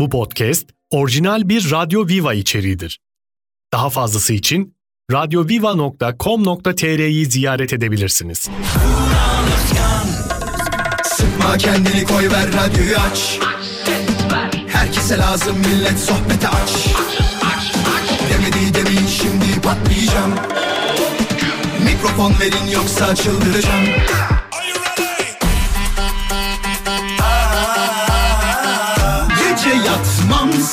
Bu podcast orijinal bir Radyo Viva içeriğidir. Daha fazlası için radyoviva.com.tr'yi ziyaret edebilirsiniz. Sıkma kendini koy ver radyoyu aç Herkese lazım millet sohbete aç Demedi demin şimdi patlayacağım Mikrofon verin yoksa çıldıracağım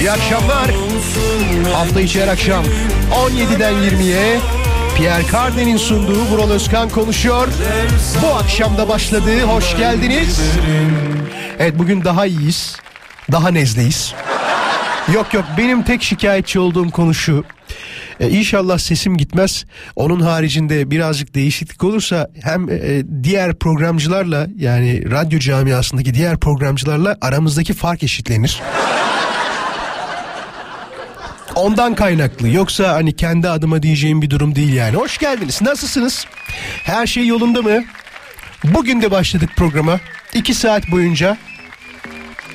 İyi akşamlar. Hafta içi her akşam 17'den 20'ye Pierre Cardin'in sunduğu Vural Özkan konuşuyor. Bu akşam da başladı. Hoş geldiniz. Evet bugün daha iyiyiz. Daha nezleyiz. Yok yok benim tek şikayetçi olduğum konu şu. E, inşallah sesim gitmez. Onun haricinde birazcık değişiklik olursa hem e, diğer programcılarla yani radyo camiasındaki diğer programcılarla aramızdaki fark eşitlenir. Ondan kaynaklı. Yoksa hani kendi adıma diyeceğim bir durum değil yani. Hoş geldiniz. Nasılsınız? Her şey yolunda mı? Bugün de başladık programa. İki saat boyunca.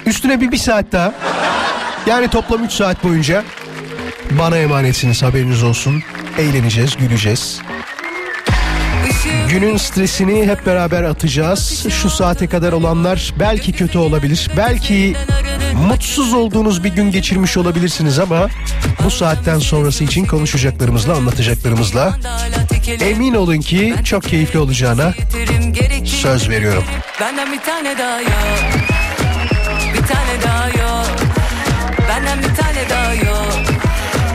Üstüne bir bir saat daha. Yani toplam üç saat boyunca bana emanetsiniz haberiniz olsun. Eğleneceğiz, güleceğiz. Günün stresini hep beraber atacağız. Şu saate kadar olanlar belki kötü olabilir. Belki mutsuz olduğunuz bir gün geçirmiş olabilirsiniz ama bu saatten sonrası için konuşacaklarımızla, anlatacaklarımızla emin olun ki çok keyifli olacağına söz veriyorum. Benden bir tane daha yok Bir tane daha yok Benden bir tane daha yok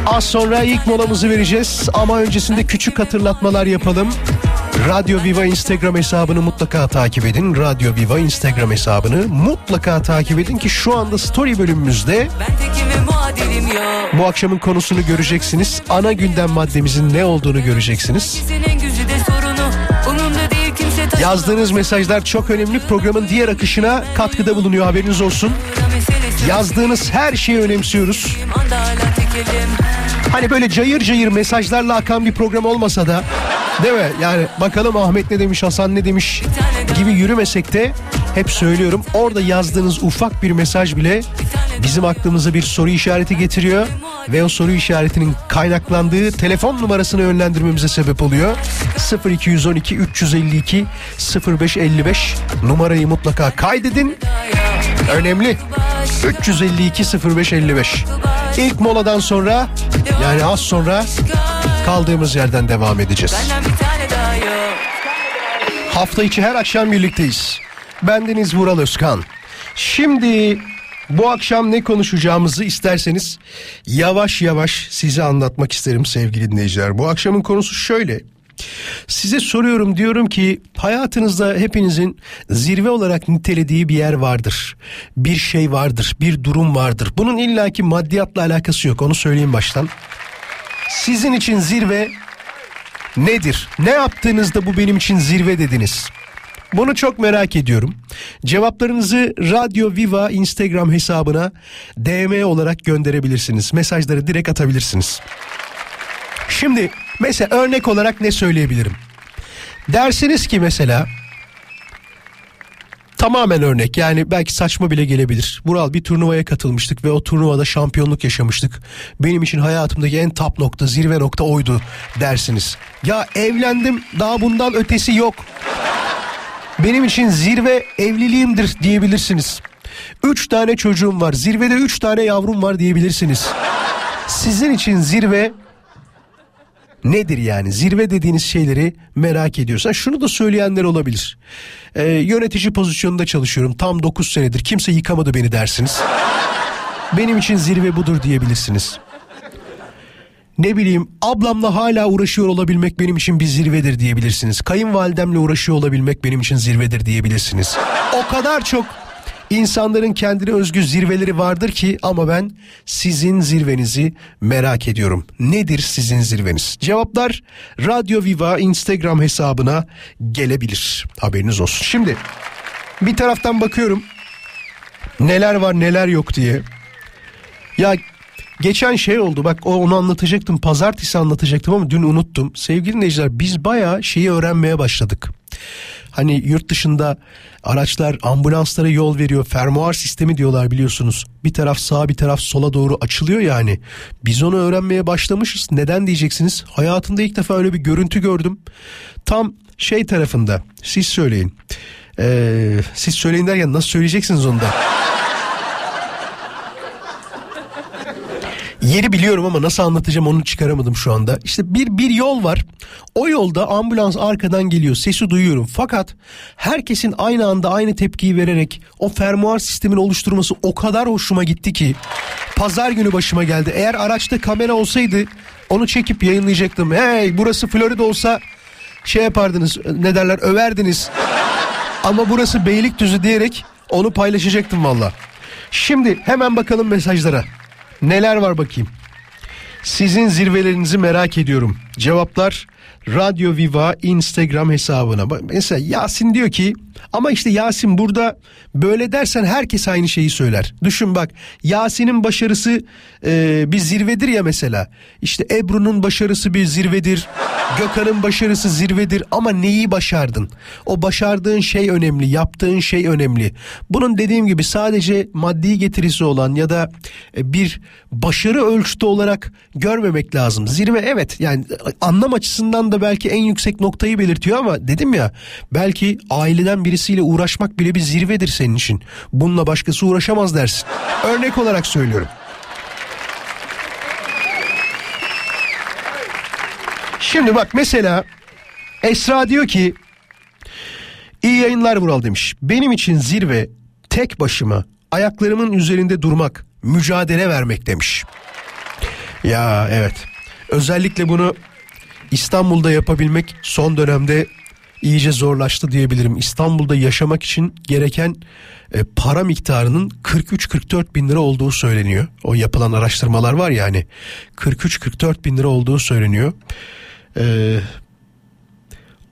Az sonra ilk molamızı vereceğiz ama öncesinde küçük hatırlatmalar yapalım. Radyo Viva Instagram hesabını mutlaka takip edin. Radyo Viva Instagram hesabını mutlaka takip edin ki şu anda story bölümümüzde bu akşamın konusunu göreceksiniz. Ana gündem maddemizin ne olduğunu göreceksiniz. Yazdığınız mesajlar çok önemli. Programın diğer akışına katkıda bulunuyor haberiniz olsun. Yazdığınız her şeyi önemsiyoruz. Hani böyle cayır cayır mesajlarla akan bir program olmasa da değil mi? Yani bakalım Ahmet ne demiş, Hasan ne demiş gibi yürümesek de hep söylüyorum. Orada yazdığınız ufak bir mesaj bile bizim aklımıza bir soru işareti getiriyor ve o soru işaretinin kaynaklandığı telefon numarasını yönlendirmemize sebep oluyor. 0212 352 0555 numarayı mutlaka kaydedin. Önemli. 352 0555. İlk moladan sonra yani az sonra kaldığımız yerden devam edeceğiz. Hafta içi her akşam birlikteyiz. Bendeniz Vural Özkan. Şimdi bu akşam ne konuşacağımızı isterseniz yavaş yavaş size anlatmak isterim sevgili dinleyiciler. Bu akşamın konusu şöyle. Size soruyorum diyorum ki hayatınızda hepinizin zirve olarak nitelediği bir yer vardır. Bir şey vardır, bir durum vardır. Bunun illaki maddiyatla alakası yok onu söyleyeyim baştan. Sizin için zirve nedir? Ne yaptığınızda bu benim için zirve dediniz? Bunu çok merak ediyorum. Cevaplarınızı Radyo Viva Instagram hesabına DM olarak gönderebilirsiniz. Mesajları direkt atabilirsiniz. Şimdi mesela örnek olarak ne söyleyebilirim? Dersiniz ki mesela tamamen örnek yani belki saçma bile gelebilir. Vural bir turnuvaya katılmıştık ve o turnuvada şampiyonluk yaşamıştık. Benim için hayatımdaki en top nokta zirve nokta oydu dersiniz. Ya evlendim daha bundan ötesi yok. Benim için zirve evliliğimdir diyebilirsiniz. Üç tane çocuğum var zirvede üç tane yavrum var diyebilirsiniz. Sizin için zirve nedir yani? Zirve dediğiniz şeyleri merak ediyorsan şunu da söyleyenler olabilir. Ee, yönetici pozisyonunda çalışıyorum tam 9 senedir kimse yıkamadı beni dersiniz. Benim için zirve budur diyebilirsiniz. Ne bileyim ablamla hala uğraşıyor olabilmek benim için bir zirvedir diyebilirsiniz. Kayınvalidemle uğraşıyor olabilmek benim için zirvedir diyebilirsiniz. O kadar çok İnsanların kendine özgü zirveleri vardır ki ama ben sizin zirvenizi merak ediyorum. Nedir sizin zirveniz? Cevaplar Radyo Viva Instagram hesabına gelebilir. Haberiniz olsun. Şimdi bir taraftan bakıyorum neler var neler yok diye. Ya geçen şey oldu bak onu anlatacaktım pazartesi anlatacaktım ama dün unuttum. Sevgili dinleyiciler biz bayağı şeyi öğrenmeye başladık. Hani yurt dışında araçlar ambulanslara yol veriyor. Fermuar sistemi diyorlar biliyorsunuz. Bir taraf sağa bir taraf sola doğru açılıyor yani. Biz onu öğrenmeye başlamışız. Neden diyeceksiniz? Hayatımda ilk defa öyle bir görüntü gördüm. Tam şey tarafında siz söyleyin. Ee, siz söyleyin derken nasıl söyleyeceksiniz onu da? Yeri biliyorum ama nasıl anlatacağım onu çıkaramadım şu anda. İşte bir bir yol var. O yolda ambulans arkadan geliyor. Sesi duyuyorum. Fakat herkesin aynı anda aynı tepkiyi vererek o fermuar sistemin oluşturması o kadar hoşuma gitti ki pazar günü başıma geldi. Eğer araçta kamera olsaydı onu çekip yayınlayacaktım. Hey burası Florida olsa şey yapardınız ne derler överdiniz. Ama burası Beylikdüzü diyerek onu paylaşacaktım valla. Şimdi hemen bakalım mesajlara. Neler var bakayım. Sizin zirvelerinizi merak ediyorum. Cevaplar Radyo Viva Instagram hesabına. Mesela Yasin diyor ki ama işte Yasin burada böyle dersen herkes aynı şeyi söyler. Düşün bak Yasin'in başarısı e, bir zirvedir ya mesela. İşte Ebru'nun başarısı bir zirvedir. Gökhan'ın başarısı zirvedir ama neyi başardın? O başardığın şey önemli, yaptığın şey önemli. Bunun dediğim gibi sadece maddi getirisi olan ya da e, bir başarı ölçütü olarak görmemek lazım. Zirve evet yani anlam açısından da belki en yüksek noktayı belirtiyor ama dedim ya belki aileden birisiyle uğraşmak bile bir zirvedir senin için. Bununla başkası uğraşamaz dersin. Örnek olarak söylüyorum. Şimdi bak mesela Esra diyor ki iyi yayınlar Vural demiş. Benim için zirve tek başıma ayaklarımın üzerinde durmak, mücadele vermek demiş. Ya evet. Özellikle bunu İstanbul'da yapabilmek son dönemde iyice zorlaştı diyebilirim. İstanbul'da yaşamak için gereken e, para miktarının 43-44 bin lira olduğu söyleniyor. O yapılan araştırmalar var ya hani 43-44 bin lira olduğu söyleniyor. Ee,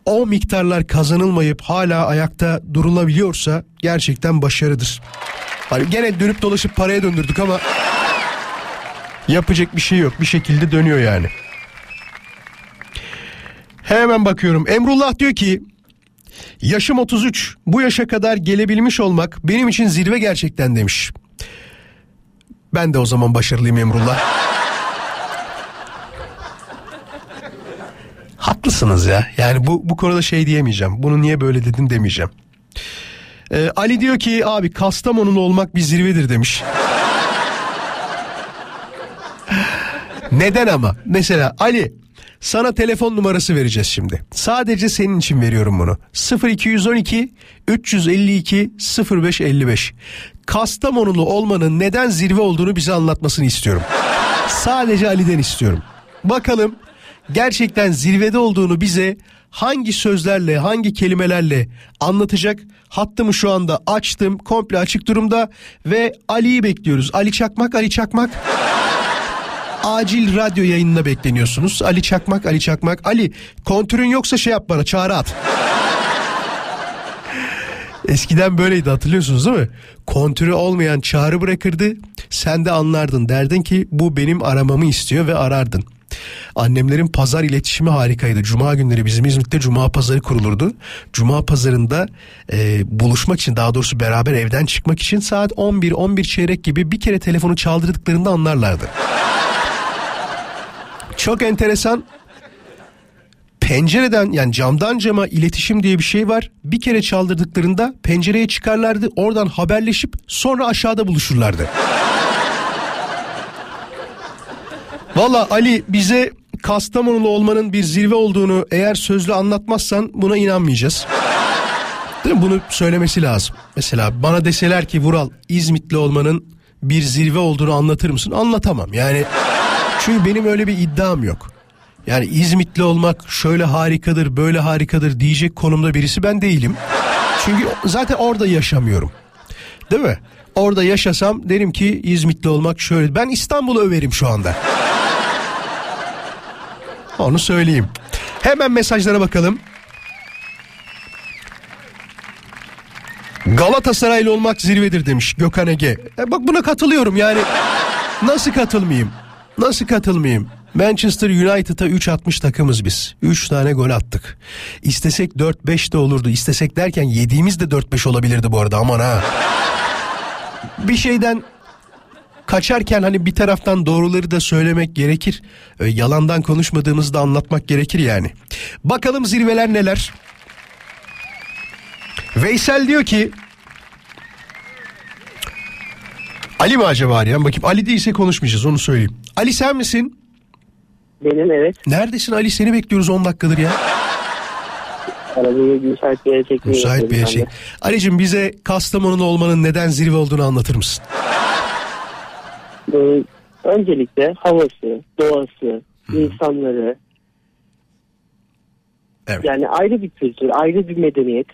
o miktarlar kazanılmayıp hala ayakta durulabiliyorsa gerçekten başarıdır. Hani gene dönüp dolaşıp paraya döndürdük ama yapacak bir şey yok. Bir şekilde dönüyor yani. Hemen bakıyorum. Emrullah diyor ki yaşım 33 bu yaşa kadar gelebilmiş olmak benim için zirve gerçekten demiş. Ben de o zaman başarılıyım Emrullah. Haklısınız ya. Yani bu bu konuda şey diyemeyeceğim. Bunu niye böyle dedin demeyeceğim. Ee, Ali diyor ki abi Kastamonulu olmak bir zirvedir demiş. Neden ama? Mesela Ali sana telefon numarası vereceğiz şimdi. Sadece senin için veriyorum bunu. 0212 352 0555. Kastamonulu olmanın neden zirve olduğunu bize anlatmasını istiyorum. Sadece Ali'den istiyorum. Bakalım gerçekten zirvede olduğunu bize hangi sözlerle, hangi kelimelerle anlatacak? Hattımı şu anda açtım, komple açık durumda ve Ali'yi bekliyoruz. Ali Çakmak, Ali Çakmak. Acil radyo yayınına bekleniyorsunuz. Ali Çakmak, Ali Çakmak. Ali kontürün yoksa şey yap bana çağrı at. Eskiden böyleydi hatırlıyorsunuz değil mi? Kontürü olmayan çağrı bırakırdı. Sen de anlardın. Derdin ki bu benim aramamı istiyor ve arardın. Annemlerin pazar iletişimi harikaydı. Cuma günleri bizim İzmit'te Cuma pazarı kurulurdu. Cuma pazarında e, buluşmak için daha doğrusu beraber evden çıkmak için saat 11-11 çeyrek gibi bir kere telefonu çaldırdıklarında anlarlardı. Çok enteresan pencereden yani camdan cama iletişim diye bir şey var. Bir kere çaldırdıklarında pencereye çıkarlardı. Oradan haberleşip sonra aşağıda buluşurlardı. Valla Ali bize Kastamonulu olmanın bir zirve olduğunu eğer sözlü anlatmazsan buna inanmayacağız. Değil mi? Bunu söylemesi lazım. Mesela bana deseler ki Vural İzmitli olmanın bir zirve olduğunu anlatır mısın? Anlatamam. Yani çünkü benim öyle bir iddiam yok. Yani İzmitli olmak şöyle harikadır, böyle harikadır diyecek konumda birisi ben değilim. Çünkü zaten orada yaşamıyorum. Değil mi? Orada yaşasam derim ki İzmitli olmak şöyle. Ben İstanbul'u överim şu anda. Onu söyleyeyim. Hemen mesajlara bakalım. Galatasaraylı olmak zirvedir demiş Gökhan Ege. E bak buna katılıyorum yani. Nasıl katılmayayım? Nasıl katılmayayım? Manchester United'a 3 atmış takımız biz. 3 tane gol attık. İstesek 4-5 de olurdu. İstesek derken yediğimiz de 4-5 olabilirdi bu arada aman ha. Bir şeyden kaçarken hani bir taraftan doğruları da söylemek gerekir. E, yalandan konuşmadığımızı da anlatmak gerekir yani. Bakalım zirveler neler? Veysel diyor ki Ali mi acaba arayan? Bakayım Ali değilse konuşmayacağız onu söyleyeyim. Ali sen misin? Benim evet. Neredesin Ali? Seni bekliyoruz 10 dakikadır ya. Arabayı müsait bir yere çekmeyi Müsait bir. Ali'cim bize Kastamonu'da olmanın neden zirve olduğunu anlatır mısın? Ee, öncelikle havası, doğası, insanları. Evet. Yani ayrı bir kültür, ayrı bir medeniyet.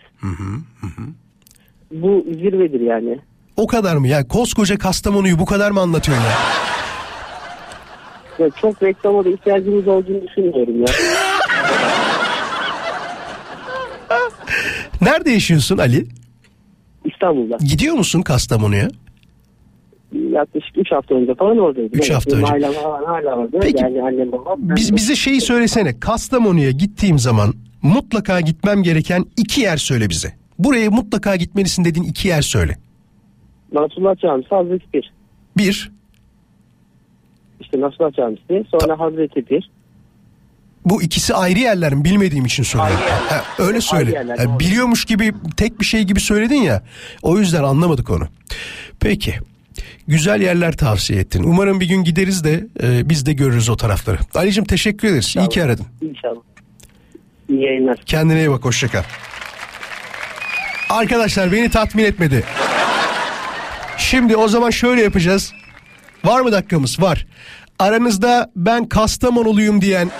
Bu zirvedir yani. O kadar mı? Ya koskoca Kastamonu'yu bu kadar mı anlatıyorsun ya? Ya çok reklama da ihtiyacımız olduğunu düşünmüyorum ya. Nerede yaşıyorsun Ali? İstanbul'da. Gidiyor musun Kastamonu'ya? Yaklaşık 3 hafta önce falan oradaydım. Üç hafta benim önce. Falan hala orada. Peki. Yani annem babam. Biz bize şeyi söylesene. Kastamonu'ya gittiğim zaman mutlaka gitmem gereken iki yer söyle bize. Buraya mutlaka gitmelisin dediğin iki yer söyle. Nasrullah Camisi, Hazreti Pir. Bir, İşte Nasrullah Camisi, sonra Hazreti Pir. bu ikisi ayrı yerler mi bilmediğim için yerler. Ha, öyle söyle. yerler, biliyormuş gibi tek bir şey gibi söyledin ya. O yüzden anlamadık onu. Peki. Güzel yerler tavsiye ettin. Umarım bir gün gideriz de e, biz de görürüz o tarafları. Ali'cim teşekkür ederiz. İyi ki aradın. İnşallah. İyi yayınlar. Kendine iyi bak hoşça kal. Arkadaşlar beni tatmin etmedi. Şimdi o zaman şöyle yapacağız. Var mı dakikamız? Var. Aranızda ben Kastamonuluyum diyen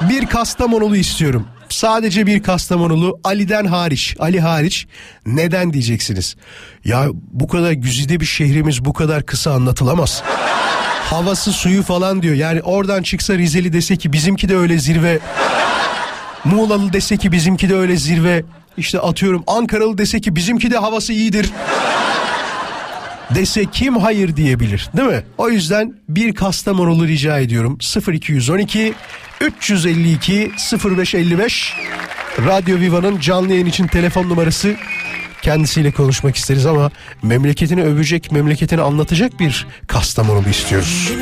bir Kastamonulu istiyorum. Sadece bir Kastamonulu Ali'den hariç, Ali hariç neden diyeceksiniz? Ya bu kadar güzide bir şehrimiz bu kadar kısa anlatılamaz. Havası suyu falan diyor. Yani oradan çıksa Rizeli dese ki bizimki de öyle zirve. Muğlalı dese ki bizimki de öyle zirve. İşte atıyorum Ankaralı dese ki bizimki de havası iyidir. Dese kim hayır diyebilir değil mi? O yüzden bir Kastamonulu rica ediyorum. 0212 352 0555 Radyo Viva'nın canlı yayın için telefon numarası. Kendisiyle konuşmak isteriz ama memleketini övecek, memleketini anlatacak bir Kastamonulu istiyoruz.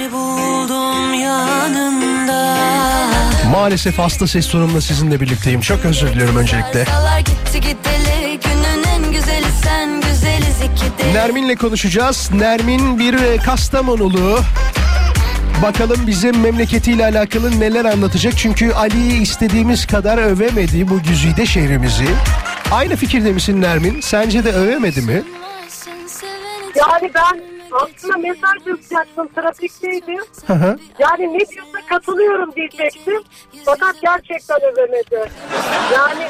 Maalesef hasta ses tonumla sizinle birlikteyim. Çok özür diliyorum öncelikle. Salar gitti Nermin'le konuşacağız. Nermin bir e, Kastamonulu. Bakalım bize memleketiyle alakalı neler anlatacak. Çünkü Ali'yi istediğimiz kadar övemedi bu güzide şehrimizi. Aynı fikirde misin Nermin? Sence de övemedi mi? Yani ben aslında mesaj yazacaktım trafikteydim. Hı hı. Yani ne diyorsa katılıyorum diyecektim. Fakat gerçekten övemedi. Yani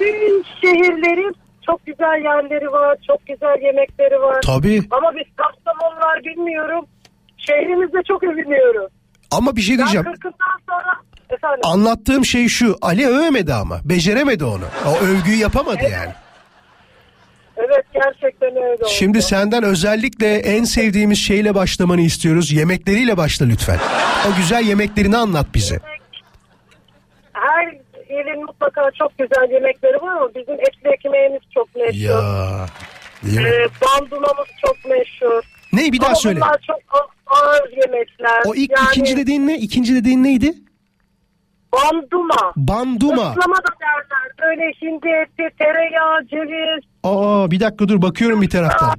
bütün şehirlerin çok güzel yerleri var, çok güzel yemekleri var. Tabii. Ama biz Kastamonular bilmiyorum. Şehrimizde çok övünüyoruz. Ama bir şey Ben diyeceğim. 40'ından sonra efendim Anlattığım şey şu. Ali övemedi ama. Beceremedi onu. O övgüyü yapamadı yani. evet gerçekten öyle oldu. Şimdi senden özellikle en sevdiğimiz şeyle başlamanı istiyoruz. Yemekleriyle başla lütfen. O güzel yemeklerini anlat bize. Her mutlaka çok güzel yemekleri var ama bizim etli ekmeğimiz çok meşhur. Ya. Değil mi? Ee, bandumamız çok meşhur. Ne bir daha Ama söyle. bunlar çok ağır yemekler. O ilk Yani ikinci dediğin ne? İkinci dediğin neydi? Banduma. Banduma. Islama da derler. Böyle hindi eti, tereyağı, ceviz. Aa bir dakika dur bakıyorum bir taraftan.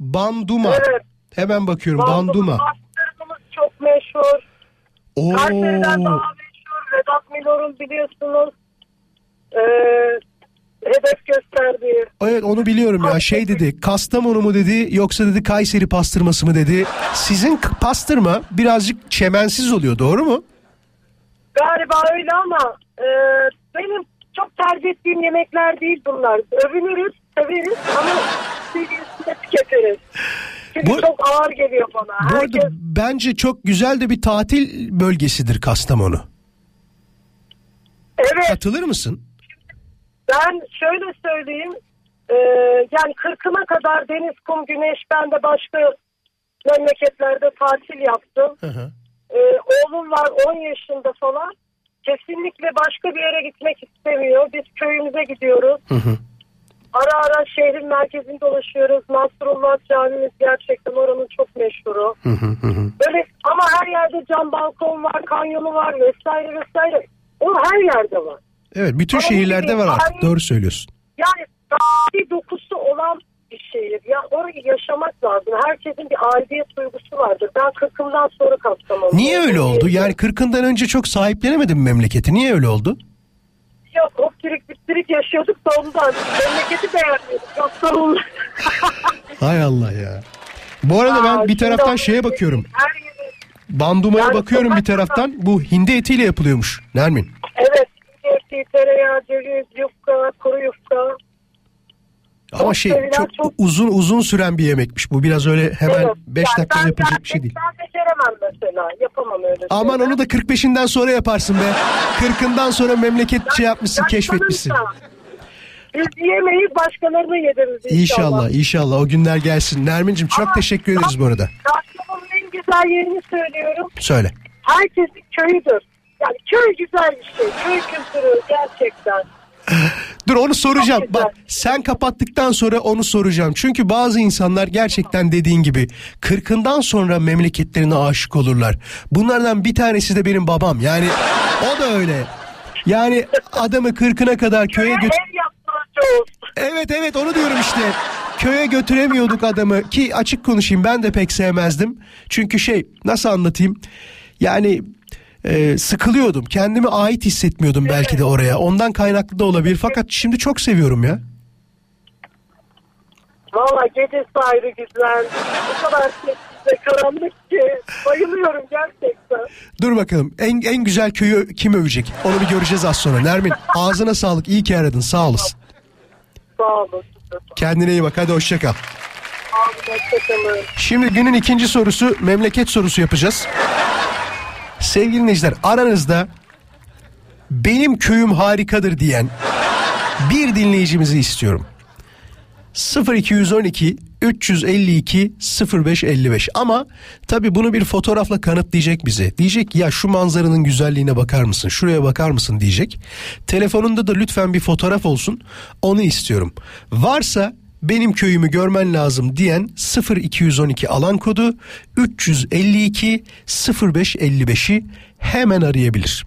Banduma. Evet. Hemen bakıyorum banduma. Bastırmamız çok meşhur. Oo. Kayseri'den daha meşhur. Vedat Milor'un biliyorsunuz. Ee, hedef gösterdiği. Evet onu biliyorum ya şey dedi Kastamonu mu dedi yoksa dedi Kayseri pastırması mı dedi. Sizin pastırma birazcık çemensiz oluyor doğru mu? Galiba öyle ama e, benim çok tercih ettiğim yemekler değil bunlar. Övünürüz, severiz ama seviyesinde tüketiriz. Çünkü Bu- çok ağır geliyor bana. Bu Herkes bence çok güzel de bir tatil bölgesidir Kastamonu. evet Katılır mısın? Ben şöyle söyleyeyim. Ee, yani kırkına kadar deniz, kum, güneş ben de başka memleketlerde tatil yaptım. Hı hı. Ee, oğlum var 10 yaşında falan. Kesinlikle başka bir yere gitmek istemiyor. Biz köyümüze gidiyoruz. Hı hı. Ara ara şehrin merkezinde dolaşıyoruz. Nasrullah Camimiz gerçekten oranın çok meşhuru. Hı hı hı hı. Böyle ama her yerde cam balkon var, kanyonu var vesaire vesaire. O her yerde var. Evet bütün Ama şehirlerde var artık doğru söylüyorsun. Yani tarihi dokusu olan bir şehir. Ya orayı yaşamak lazım. Herkesin bir aidiyet duygusu vardır. Ben kırkımdan sonra Kastamonu. Niye öyle oldu? Yani kırkından önce çok sahiplenemedin mi memleketi? Niye öyle oldu? Yok optirik bittirik yaşıyorduk da ondan. Memleketi beğenmiyorduk. Kastamonu. Hay Allah ya. Bu arada ben Aa, bir şimdi taraftan şeye bakıyorum. Bandumaya Yani bakıyorum bir taraftan. Bu hindi etiyle yapılıyormuş. Nermin. Evet. Tereyağı, ceviz, yufka, kuru yufka. Ama Çok şey çok çok- uzun uzun süren bir yemekmiş. Bu biraz öyle hemen Evet. 5 Yani dakikada ben yapılacak bir şey değil. gerçekten beceremem mesela. Yapamam öyle Aman şeyler. onu da 45'inden sonra yaparsın be. 40'ından sonra memleket şey yapmışsın, Ben keşfetmişsin. Biz yemeği başkalarına yediririz inşallah. İnşallah, inşallah o günler gelsin. Nermin'cim çok Ama- teşekkür ederiz bu arada. Kastamonu'nun en güzel yerini söylüyorum. Söyle. Herkesin köyüdür. Yani köy güzel bir şey. Köy kültürü gerçekten. Dur onu soracağım. Bak sen kapattıktan sonra onu soracağım. Çünkü bazı insanlar gerçekten dediğin gibi kırkından sonra memleketlerine aşık olurlar. Bunlardan bir tanesi de benim babam. Yani o da öyle. Yani adamı kırkına kadar köye Köye göt... ev yaptırıcı olsun. Evet evet onu diyorum işte. Köye götüremiyorduk adamı ki açık konuşayım ben de pek sevmezdim. Çünkü şey nasıl anlatayım? Yani e, sıkılıyordum. Kendimi ait hissetmiyordum belki de oraya. Ondan kaynaklı da olabilir. Fakat şimdi çok seviyorum ya. Valla gecesi ayrı güzel. O kadar sessiz ve karanlık ki. Bayılıyorum gerçekten. Dur bakalım en, en güzel köyü kim övecek? Onu bir göreceğiz az sonra. Nermin ağzına sağlık. İyi ki aradın. Sağ olasın. Sağ olun. Kendine iyi bak. Hadi hoşça kal. Hoşçakalın. Şimdi günün ikinci sorusu memleket sorusu yapacağız. Sevgili dinleyiciler aranızda benim köyüm harikadır diyen bir dinleyicimizi istiyorum. 0212 352 0555 ama tabi bunu bir fotoğrafla kanıtlayacak bize. Diyecek ya şu manzaranın güzelliğine bakar mısın şuraya bakar mısın diyecek. Telefonunda da lütfen bir fotoğraf olsun onu istiyorum. Varsa benim köyümü görmen lazım diyen 0212 alan kodu 352 0555'i hemen arayabilir.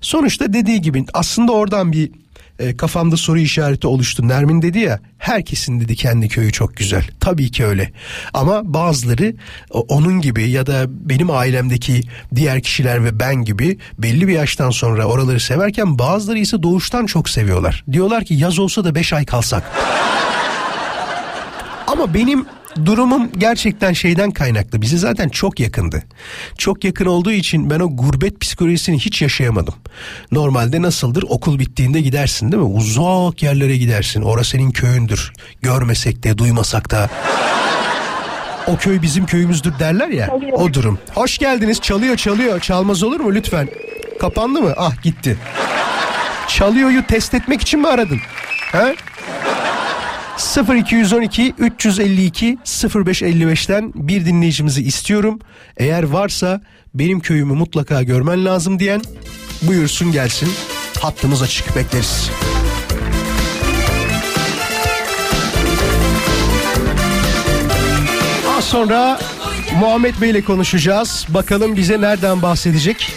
Sonuçta dediği gibi aslında oradan bir e, kafamda soru işareti oluştu. Nermin dedi ya herkesin dedi kendi köyü çok güzel. Tabii ki öyle. Ama bazıları o- onun gibi ya da benim ailemdeki diğer kişiler ve ben gibi belli bir yaştan sonra oraları severken bazıları ise doğuştan çok seviyorlar. Diyorlar ki yaz olsa da 5 ay kalsak. Ama benim durumum gerçekten şeyden kaynaklı. Bize zaten çok yakındı. Çok yakın olduğu için ben o gurbet psikolojisini hiç yaşayamadım. Normalde nasıldır? Okul bittiğinde gidersin değil mi? Uzak yerlere gidersin. Orası senin köyündür. Görmesek de duymasak da. O köy bizim köyümüzdür derler ya. O durum. Hoş geldiniz. Çalıyor çalıyor. Çalmaz olur mu lütfen? Kapandı mı? Ah gitti. Çalıyor'yu test etmek için mi aradın? He? 0212 352 0555'ten bir dinleyicimizi istiyorum. Eğer varsa benim köyümü mutlaka görmen lazım diyen buyursun gelsin. Hattımız açık bekleriz. Az sonra Muhammed Bey ile konuşacağız. Bakalım bize nereden bahsedecek?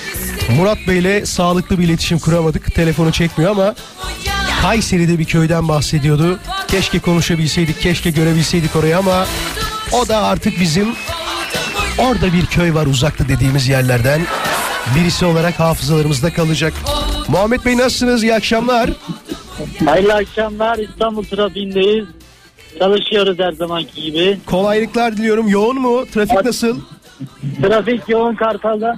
Murat Bey ile sağlıklı bir iletişim kuramadık. Telefonu çekmiyor ama Kayseri'de bir köyden bahsediyordu. Keşke konuşabilseydik, keşke görebilseydik orayı ama o da artık bizim orada bir köy var uzakta dediğimiz yerlerden birisi olarak hafızalarımızda kalacak. Muhammed Bey nasılsınız? İyi akşamlar. Hayırlı akşamlar İstanbul trafiğindeyiz. Çalışıyoruz her zamanki gibi. Kolaylıklar diliyorum. Yoğun mu? Trafik nasıl? Trafik yoğun Kartal'da.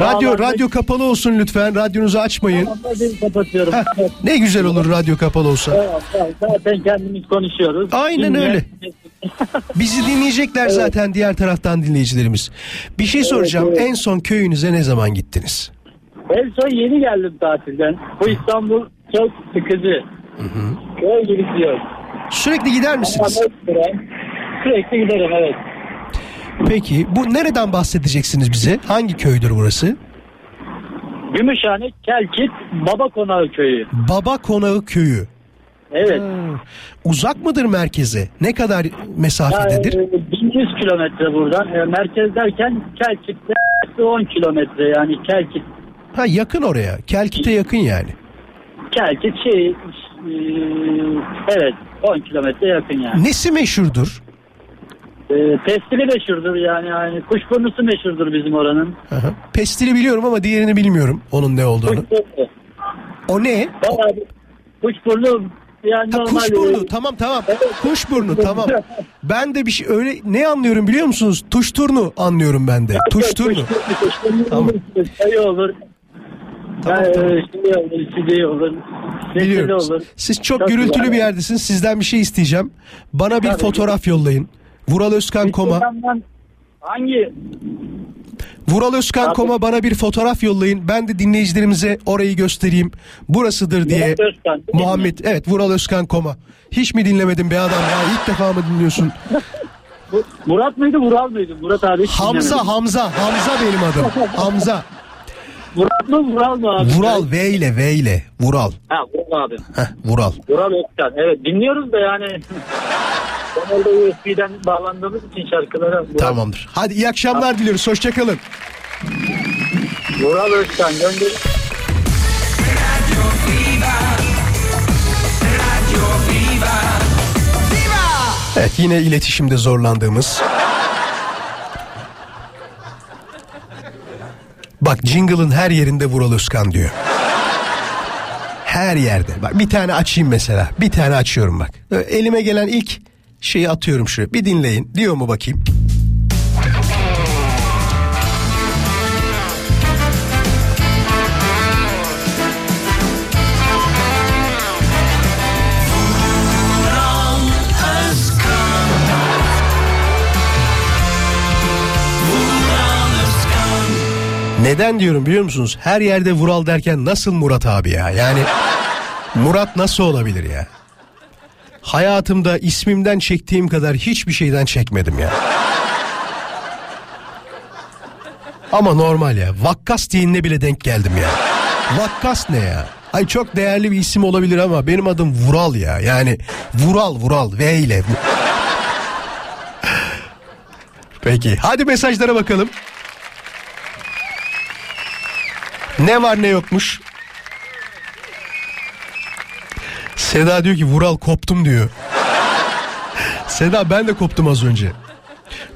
Radyo radyo kapalı olsun lütfen. Radyonuzu açmayın. Tamam, kapatıyorum. Heh, ne güzel olur radyo kapalı olsa. Evet, evet, Zaten kendimiz konuşuyoruz. Aynen Dinleyen- öyle. Bizi dinleyecekler zaten diğer taraftan dinleyicilerimiz. Bir şey soracağım. evet. En son köyünüze ne zaman gittiniz? En son yeni geldim tatilden. Bu İstanbul çok sıkıcı. Köye gidip diyor. Sürekli gider misiniz? Sürekli giderim evet. Peki bu nereden bahsedeceksiniz bize? Hangi köydür burası? Gümüşhane, Kelkit, Baba Konağı köyü. Baba Konağı köyü. Evet. Hmm. Uzak mıdır merkeze? Ne kadar mesafededir? Yani, e, 1100 kilometre buradan. E, merkez derken Kelkit'te 10 kilometre yani Kelkit. Ha yakın oraya. Kelkit'e yakın yani. Kelkit şey e, evet 10 kilometre yakın yani. Nesi meşhurdur? E, pestili meşhurdur yani, yani kuşburnusu meşhurdur bizim oranın. Aha. Pestili biliyorum ama diğerini bilmiyorum onun ne olduğunu. Kuşburnu. O ne? Bir- Kuşburnu yani Ha, normal. kuşburnu e, tamam tamam. Kuşburnu tamam. Ben de bir şey öyle ne anlıyorum biliyor musunuz? Tuşturnu anlıyorum ben de. Tuşturnu. Kuşburnu, kuşburnu Tamam. sayı olur. Tamam, Yani, tamam. Şey olur, içeceği olur. Biliyorum. olur. Siz çok Çok gürültülü güzel. bir yerdesiniz. Sizden bir şey isteyeceğim. Bana bir Tabii. fotoğraf yollayın. Vural Özkan Koma. Hangi? Vural Özkan Tabii. Koma bana bir fotoğraf yollayın. Ben de dinleyicilerimize orayı göstereyim. Burasıdır diye. Murat Özkan, değil mi? Muhammed evet Vural Özkan Koma. Hiç mi dinlemedin be adam ya? İlk defa mı dinliyorsun? Murat mıydı Vural mıydı? Murat abi Hamza dinlemedim. Hamza Hamza benim adım. Hamza. Murat mı Vural mı abi? Vural V ile V ile. Vural. Ha Vural abi. Heh, Vural. Vural Özkan. Evet dinliyoruz da yani. Genelde USB'den bağlandığımız için şarkılara. Tamamdır. Hadi iyi akşamlar diliyoruz. Hoşçakalın. Vural Özkan gönder. Evet yine iletişimde zorlandığımız. Bak jingle'ın her yerinde Vural Özkan diyor. Her yerde. Bak bir tane açayım mesela. Bir tane açıyorum bak. Elime gelen ilk şeyi atıyorum şuraya. Bir dinleyin. Diyor mu bakayım? Neden diyorum biliyor musunuz? Her yerde Vural derken nasıl Murat abi ya? Yani Murat nasıl olabilir ya? Hayatımda ismimden çektiğim kadar hiçbir şeyden çekmedim ya. Ama normal ya. Vakkas diyinine bile denk geldim ya. Vakkas ne ya? Ay çok değerli bir isim olabilir ama benim adım Vural ya. Yani Vural Vural V ile. Peki hadi mesajlara bakalım. Ne var ne yokmuş. Seda diyor ki Vural koptum diyor. Seda ben de koptum az önce.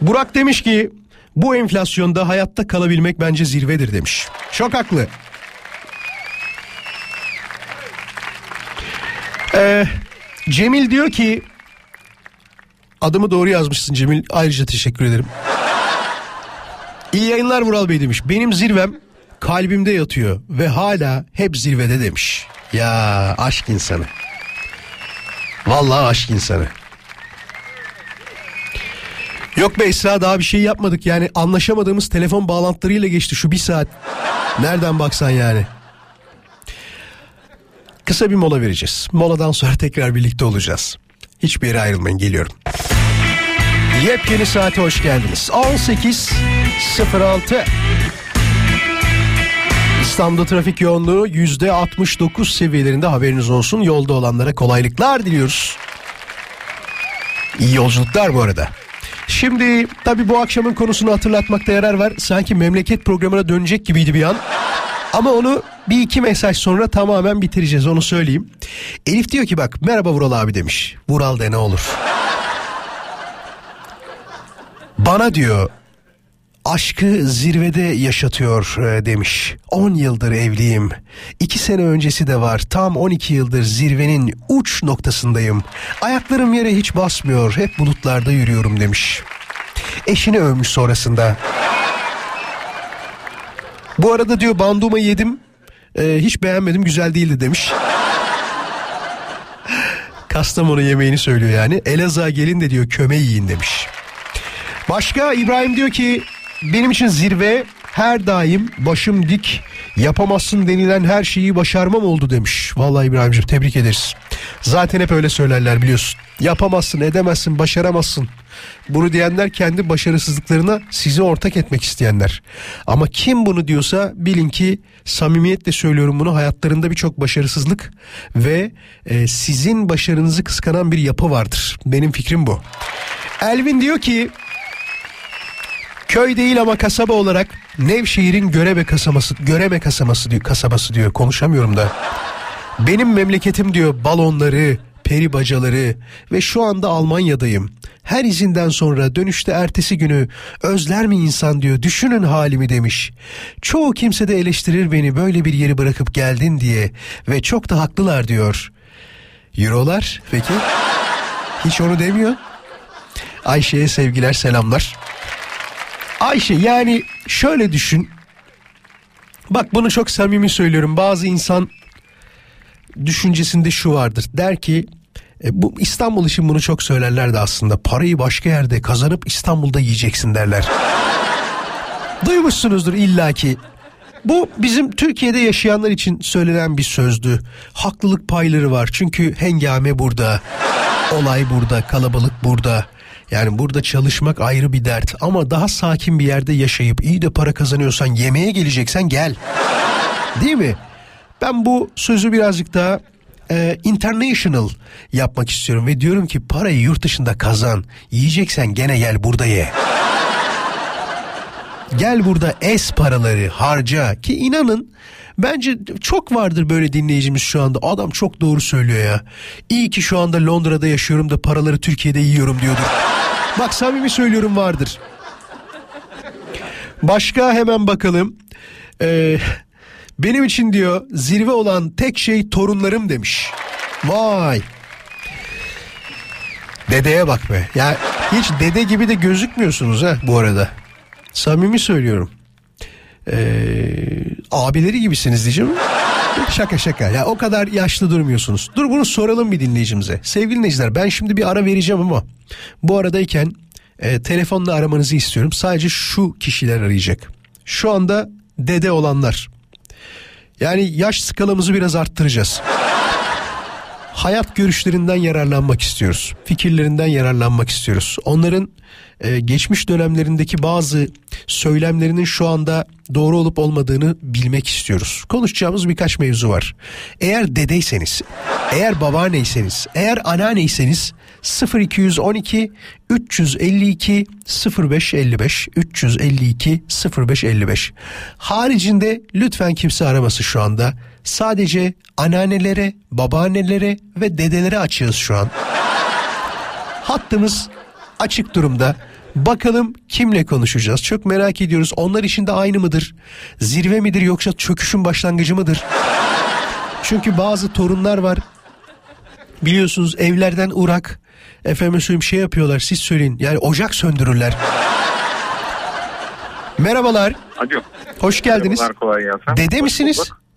Burak demiş ki bu enflasyonda hayatta kalabilmek bence zirvedir demiş. Çok haklı. Ee, Cemil diyor ki adımı doğru yazmışsın Cemil ayrıca teşekkür ederim. İyi yayınlar Vural Bey demiş. Benim zirvem kalbimde yatıyor ve hala hep zirvede demiş. Ya aşk insanı. Vallahi aşk insanı. Yok be Esra daha bir şey yapmadık yani anlaşamadığımız telefon bağlantılarıyla geçti şu bir saat. Nereden baksan yani. Kısa bir mola vereceğiz. Moladan sonra tekrar birlikte olacağız. Hiçbir yere ayrılmayın geliyorum. Yepyeni saate hoş geldiniz. 18.06 İstanbul'da trafik yoğunluğu yüzde 69 seviyelerinde haberiniz olsun. Yolda olanlara kolaylıklar diliyoruz. İyi yolculuklar bu arada. Şimdi tabi bu akşamın konusunu hatırlatmakta yarar var. Sanki memleket programına dönecek gibiydi bir an. Ama onu bir iki mesaj sonra tamamen bitireceğiz onu söyleyeyim. Elif diyor ki bak merhaba Vural abi demiş. Vural de ne olur. Bana diyor aşkı zirvede yaşatıyor e, demiş. 10 yıldır evliyim. 2 sene öncesi de var. Tam 12 yıldır zirvenin uç noktasındayım. Ayaklarım yere hiç basmıyor. Hep bulutlarda yürüyorum demiş. Eşini övmüş sonrasında. Bu arada diyor banduma yedim. Ee, hiç beğenmedim güzel değildi demiş. Kastamonu yemeğini söylüyor yani. Elazığ'a gelin de diyor köme yiyin demiş. Başka İbrahim diyor ki benim için zirve her daim başım dik yapamazsın denilen her şeyi başarmam oldu demiş. Vallahi İbrahim'ciğim tebrik ederiz. Zaten hep öyle söylerler biliyorsun. Yapamazsın edemezsin başaramazsın. Bunu diyenler kendi başarısızlıklarına sizi ortak etmek isteyenler. Ama kim bunu diyorsa bilin ki samimiyetle söylüyorum bunu hayatlarında birçok başarısızlık ve e, sizin başarınızı kıskanan bir yapı vardır. Benim fikrim bu. Elvin diyor ki Köy değil ama kasaba olarak Nevşehir'in Göreme kasabası, Göreme kasabası diyor, kasabası diyor. Konuşamıyorum da. Benim memleketim diyor balonları, peri bacaları ve şu anda Almanya'dayım. Her izinden sonra dönüşte ertesi günü özler mi insan diyor düşünün halimi demiş. Çoğu kimse de eleştirir beni böyle bir yeri bırakıp geldin diye ve çok da haklılar diyor. Eurolar peki? Hiç onu demiyor. Ayşe'ye sevgiler selamlar. Ayşe yani şöyle düşün. Bak bunu çok samimi söylüyorum. Bazı insan düşüncesinde şu vardır. Der ki e, bu İstanbul için bunu çok söylerlerdi aslında. Parayı başka yerde kazanıp İstanbul'da yiyeceksin derler. Duymuşsunuzdur illaki. Bu bizim Türkiye'de yaşayanlar için söylenen bir sözdü. Haklılık payları var. Çünkü hengame burada. Olay burada, kalabalık burada. Yani burada çalışmak ayrı bir dert ama daha sakin bir yerde yaşayıp iyi de para kazanıyorsan yemeğe geleceksen gel. Değil mi? Ben bu sözü birazcık daha e, international yapmak istiyorum ve diyorum ki parayı yurt dışında kazan. Yiyeceksen gene gel burada ye. Gel burada es paraları harca ki inanın bence çok vardır böyle dinleyicimiz şu anda. Adam çok doğru söylüyor ya. İyi ki şu anda Londra'da yaşıyorum da paraları Türkiye'de yiyorum diyordur. Bak samimi söylüyorum vardır. Başka hemen bakalım. Ee, benim için diyor zirve olan tek şey torunlarım demiş. Vay. Dedeye bak be. Ya hiç dede gibi de gözükmüyorsunuz ha bu arada. Samimi söylüyorum. Ee, abileri gibisiniz diyeceğim. Şaka şaka. Ya o kadar yaşlı durmuyorsunuz. Dur bunu soralım bir dinleyicimize. Sevgili dinleyiciler ben şimdi bir ara vereceğim ama bu aradayken e, telefonla aramanızı istiyorum. Sadece şu kişiler arayacak. Şu anda dede olanlar. Yani yaş skalamızı biraz arttıracağız. Hayat görüşlerinden yararlanmak istiyoruz. Fikirlerinden yararlanmak istiyoruz. Onların e, geçmiş dönemlerindeki bazı söylemlerinin şu anda doğru olup olmadığını bilmek istiyoruz. Konuşacağımız birkaç mevzu var. Eğer dedeyseniz, eğer babaanneyseniz, eğer anneanneyseniz 0212 352 0555 352 0555 haricinde lütfen kimse araması şu anda. Sadece anneannelere, babaannelere ve dedelere açığız şu an. Hattımız açık durumda. Bakalım kimle konuşacağız? Çok merak ediyoruz. Onlar için de aynı mıdır? Zirve midir yoksa çöküşün başlangıcı mıdır? Çünkü bazı torunlar var. Biliyorsunuz evlerden urak. Efendim söyleyeyim şey yapıyorlar siz söyleyin. Yani ocak söndürürler. Merhabalar. Alo. Hoş geldiniz. Merhabalar, kolay gelsin. Dede Hoş misiniz? bulduk.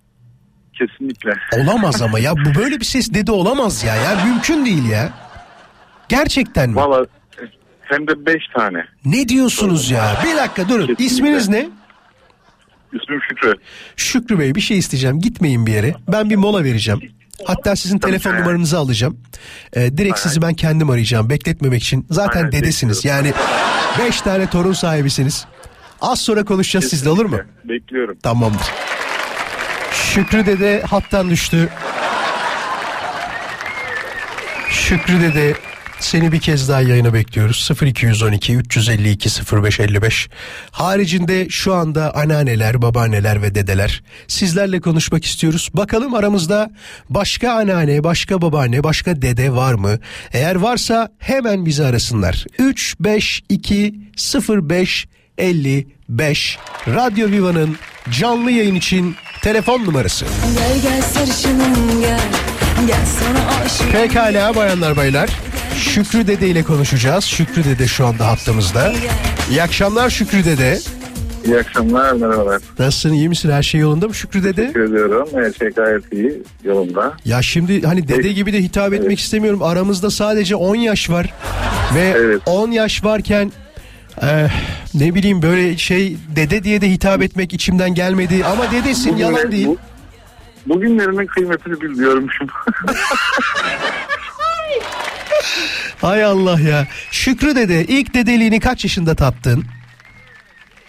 Kesinlikle. Olamaz ama ya bu böyle bir ses dede olamaz ya. Ya mümkün değil ya. Gerçekten mi? Valla hem de beş tane. Ne diyorsunuz ya? Bir dakika durun. Kesinlikle. İsminiz ne? İsmim Şükrü. Şükrü Bey bir şey isteyeceğim. Gitmeyin bir yere. Ben bir mola vereceğim. Hatta sizin Tabii telefon ki. numaranızı alacağım. Ee, direkt sizi ben kendim arayacağım. Bekletmemek için. Zaten Aynen, dedesiniz. Yani beş tane torun sahibisiniz. Az sonra konuşacağız sizle olur mu? Bekliyorum. Tamamdır. Şükrü dede hattan düştü. Şükrü dede seni bir kez daha yayına bekliyoruz. 0212 352 0555. Haricinde şu anda anneanneler, babaanneler ve dedeler sizlerle konuşmak istiyoruz. Bakalım aramızda başka anneanne, başka babaanne, başka dede var mı? Eğer varsa hemen bizi arasınlar. 352 05 55 Radyo Viva'nın canlı yayın için telefon numarası. Gel gel sarışınım gel Gel sana aşık Pekala bayanlar baylar. Şükrü Dede ile konuşacağız. Şükrü Dede şu anda hattımızda. İyi akşamlar Şükrü Dede. İyi akşamlar, merhabalar. Nasılsın iyi misin her şey yolunda mı Şükrü dede? Teşekkür ediyorum. Her şey gayet iyi, yolunda. Ya şimdi hani dede Evet. gibi de hitap etmek istemiyorum. Aramızda sadece 10 yaş var. Ve Evet. 10 yaş varken eh, ne bileyim böyle şey dede diye de hitap etmek içimden gelmedi. Ama dedesin yalan Bugünler- değil. bu- bugünlerimin kıymetini bil diyormuşum. Hay Allah ya. Şükrü dede ilk dedeliğini kaç yaşında tattın?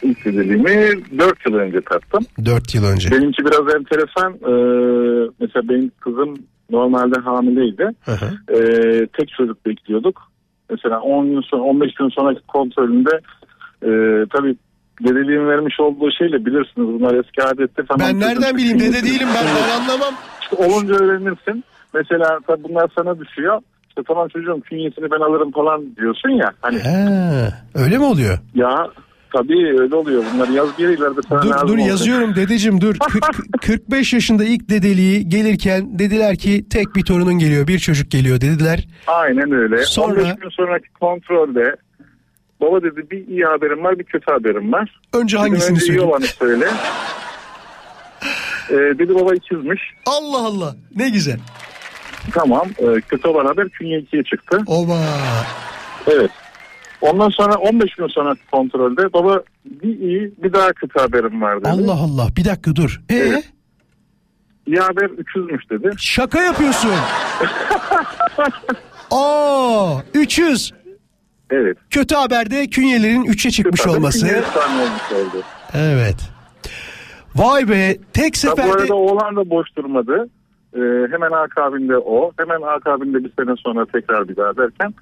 İlk dedeliğimi 4 yıl önce tattım. 4 yıl önce. Benimki biraz enteresan. Ee, mesela benim kızım normalde hamileydi. Hı hı. Ee, tek çocuk bekliyorduk. Mesela 10 gün sonra 15 gün sonraki kontrolünde e, tabii dedeliğin vermiş olduğu şeyle bilirsiniz bunlar eski adette. Tamam, Ben nereden bileyim dede değilim ben ben anlamam. İşte olunca öğrenirsin. Mesela tabii bunlar sana düşüyor. İşte tamam çocuğum künyesini ben alırım falan diyorsun ya. Hani He, öyle mi oluyor? ya tabii öyle oluyor. Bunlar yaz bir ileride sana Dur dur olacak. yazıyorum dedeciğim dur. Kırk- 45 yaşında ilk dedeliği gelirken dediler ki tek bir torunun geliyor bir çocuk geliyor dediler. Aynen öyle. Sonra- 15 gün sonraki kontrolde baba dedi bir iyi haberim var bir kötü haberim var. Önce hangisini önce söyleyeyim? olanı söyle. Ee, dedi baba ikizmiş. Allah Allah ne güzel. Tamam. Ee, kötü olan haber künye 2'ye çıktı. Oba. Evet. Ondan sonra 15 gün sonra kontrolde baba bir iyi bir daha kötü haberim var dedi. Allah Allah bir dakika dur. Ee, Evet. İyi haber 300'müş dedi. şaka yapıyorsun. Aa 300. Evet. Kötü haberde künyelerin 3'e çıkmış Kötü olması. olmuş oldu. Evet. Vay be tek Ha, bu seferde arada oğlan da boş durmadı. Ee, hemen akabinde o. Hemen akabinde bir sene sonra tekrar bir daha derken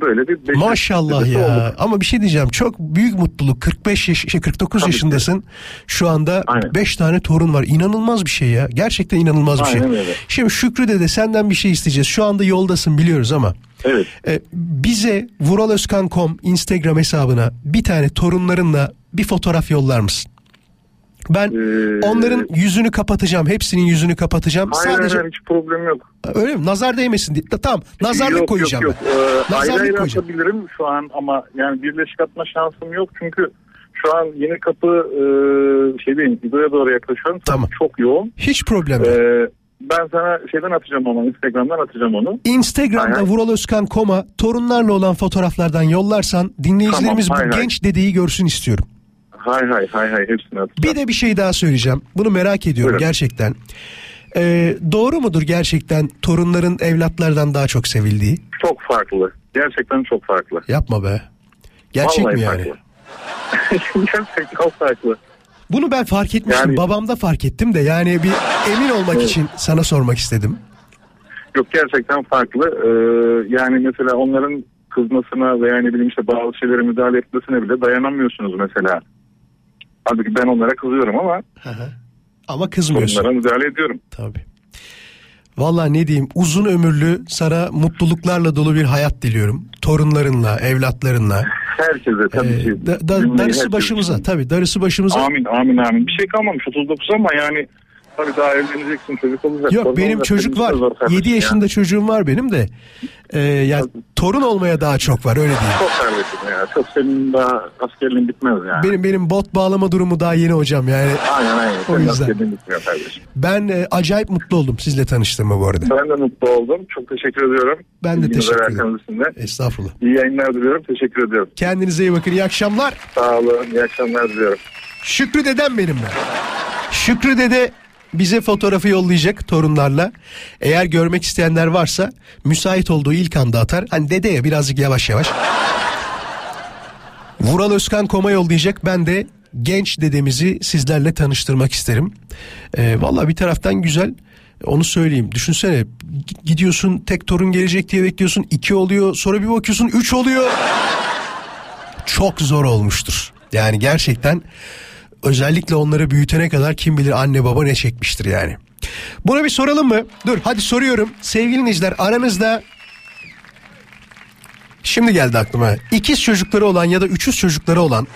böyle bir beş Maşallah ya. oldu. Ama bir şey diyeceğim. Çok büyük mutluluk. 45 yaş, şey 49 Tabii ki. yaşındasın. Şu anda Aynen. 5 tane torun var. İnanılmaz bir şey ya. Gerçekten inanılmaz bir şey. Aynen öyle. Şimdi Şükrü de senden bir şey isteyeceğiz. Şu anda yoldasın biliyoruz ama Evet. e, bize vuraloskan.com Instagram hesabına bir tane torunlarınla bir fotoğraf yollar mısın? Ben Ee, onların yüzünü kapatacağım. Hepsinin yüzünü kapatacağım. Hayır Sadece hayır hiç problem yok. öyle mi? Nazar değmesin diye. Tamam. Nazarlık yok, koyacağım yok, yok. Ee, ayrı Nazarlık ayrı koyacağım. atabilirim şu an ama yani birleşik atma şansım yok çünkü şu an yeni kapı e, şey diyeyim İdo'ya doğru yaklaşıyorum. Tamam. Çok yoğun. Hiç problem yok. Ee, ben sana şeyden atacağım onu Instagram'dan atacağım onu. Instagram'da Aynen. Vural Özkan Koma torunlarla olan fotoğraflardan yollarsan dinleyicilerimiz Tamam, bu hay. genç dedeyi görsün istiyorum. Hay hay hay hay hepsini atacağım. Bir de bir şey daha söyleyeceğim. Bunu merak ediyorum Buyurun. gerçekten. Ee, doğru mudur gerçekten torunların evlatlardan daha çok sevildiği? Çok farklı. Gerçekten çok farklı. Yapma be. Gerçek Vallahi mi yani? farklı. Gerçekten farklı. Bunu ben fark etmiştim. Yani- Babamda fark ettim de yani bir emin olmak için sana sormak istedim. Yok gerçekten farklı. Ee, yani mesela onların kızmasına veya ne bileyim işte bazı şeylere müdahale etmesine bile dayanamıyorsunuz mesela. Halbuki ben onlara kızıyorum ama Ama kızmıyorsun. onlara müdahale ediyorum. Tabii. Vallahi ne diyeyim uzun ömürlü sana mutluluklarla dolu bir hayat diliyorum. Torunlarınla, evlatlarınla. Herkese tabii Ee, ki. da- da- darısı herkes başımıza tabii darısı başımıza. Amin amin amin. Bir şey kalmamış 39 ama yani tabii daha evleneceksin çocuk olacak. Yok benim olacak. çocuk var. için zor kardeşim 7 ya. yaşında çocuğum var benim de. Ee, ya torun olmaya daha çok var öyle diyeyim. Çok kardeşim ya. Çok senin daha askerliğin bitmez yani. Benim benim bot bağlama durumu daha yeni hocam yani. Aynen aynen. O yüzden. bitmiyor kardeşim. Ben e, acayip mutlu oldum sizle tanıştığıma bu arada. Ben de mutlu oldum. Çok teşekkür ediyorum. Ben de İlginiz ve teşekkür ederim. Estağfurullah. İyi yayınlar diliyorum. Teşekkür ediyorum. Kendinize iyi bakın. İyi akşamlar. Sağ olun. İyi akşamlar diliyorum. Şükrü dedem benim ben. Şükrü dede bize fotoğrafı yollayacak torunlarla. Eğer görmek isteyenler varsa müsait olduğu ilk anda atar. Hani dedeye birazcık yavaş yavaş. Vural Özkan Koma yollayacak. Ben de genç dedemizi sizlerle tanıştırmak isterim. Ee, Valla bir taraftan güzel. Onu söyleyeyim. Düşünsene gidiyorsun tek torun gelecek diye bekliyorsun. iki oluyor sonra bir bakıyorsun üç oluyor. Çok zor olmuştur. Yani gerçekten özellikle onları büyütene kadar kim bilir anne baba ne çekmiştir yani. Buna bir soralım mı? Dur hadi soruyorum. Sevgili dinleyiciler aranızda Şimdi geldi aklıma. İkiz çocukları olan ya da üçüz çocukları olan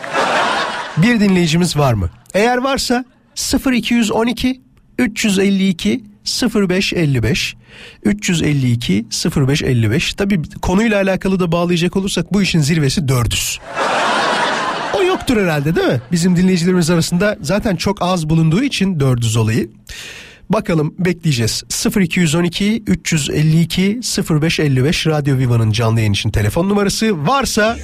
bir dinleyicimiz var mı? Eğer varsa 0212 352 0555 352 0555 Tabi konuyla alakalı da bağlayacak olursak bu işin zirvesi 400. Yoktur herhalde değil mi? Bizim dinleyicilerimiz arasında zaten çok az bulunduğu için 400 olayı. Bakalım bekleyeceğiz. 0212 352 0555 Radyo Viva'nın canlı yayın için telefon numarası varsa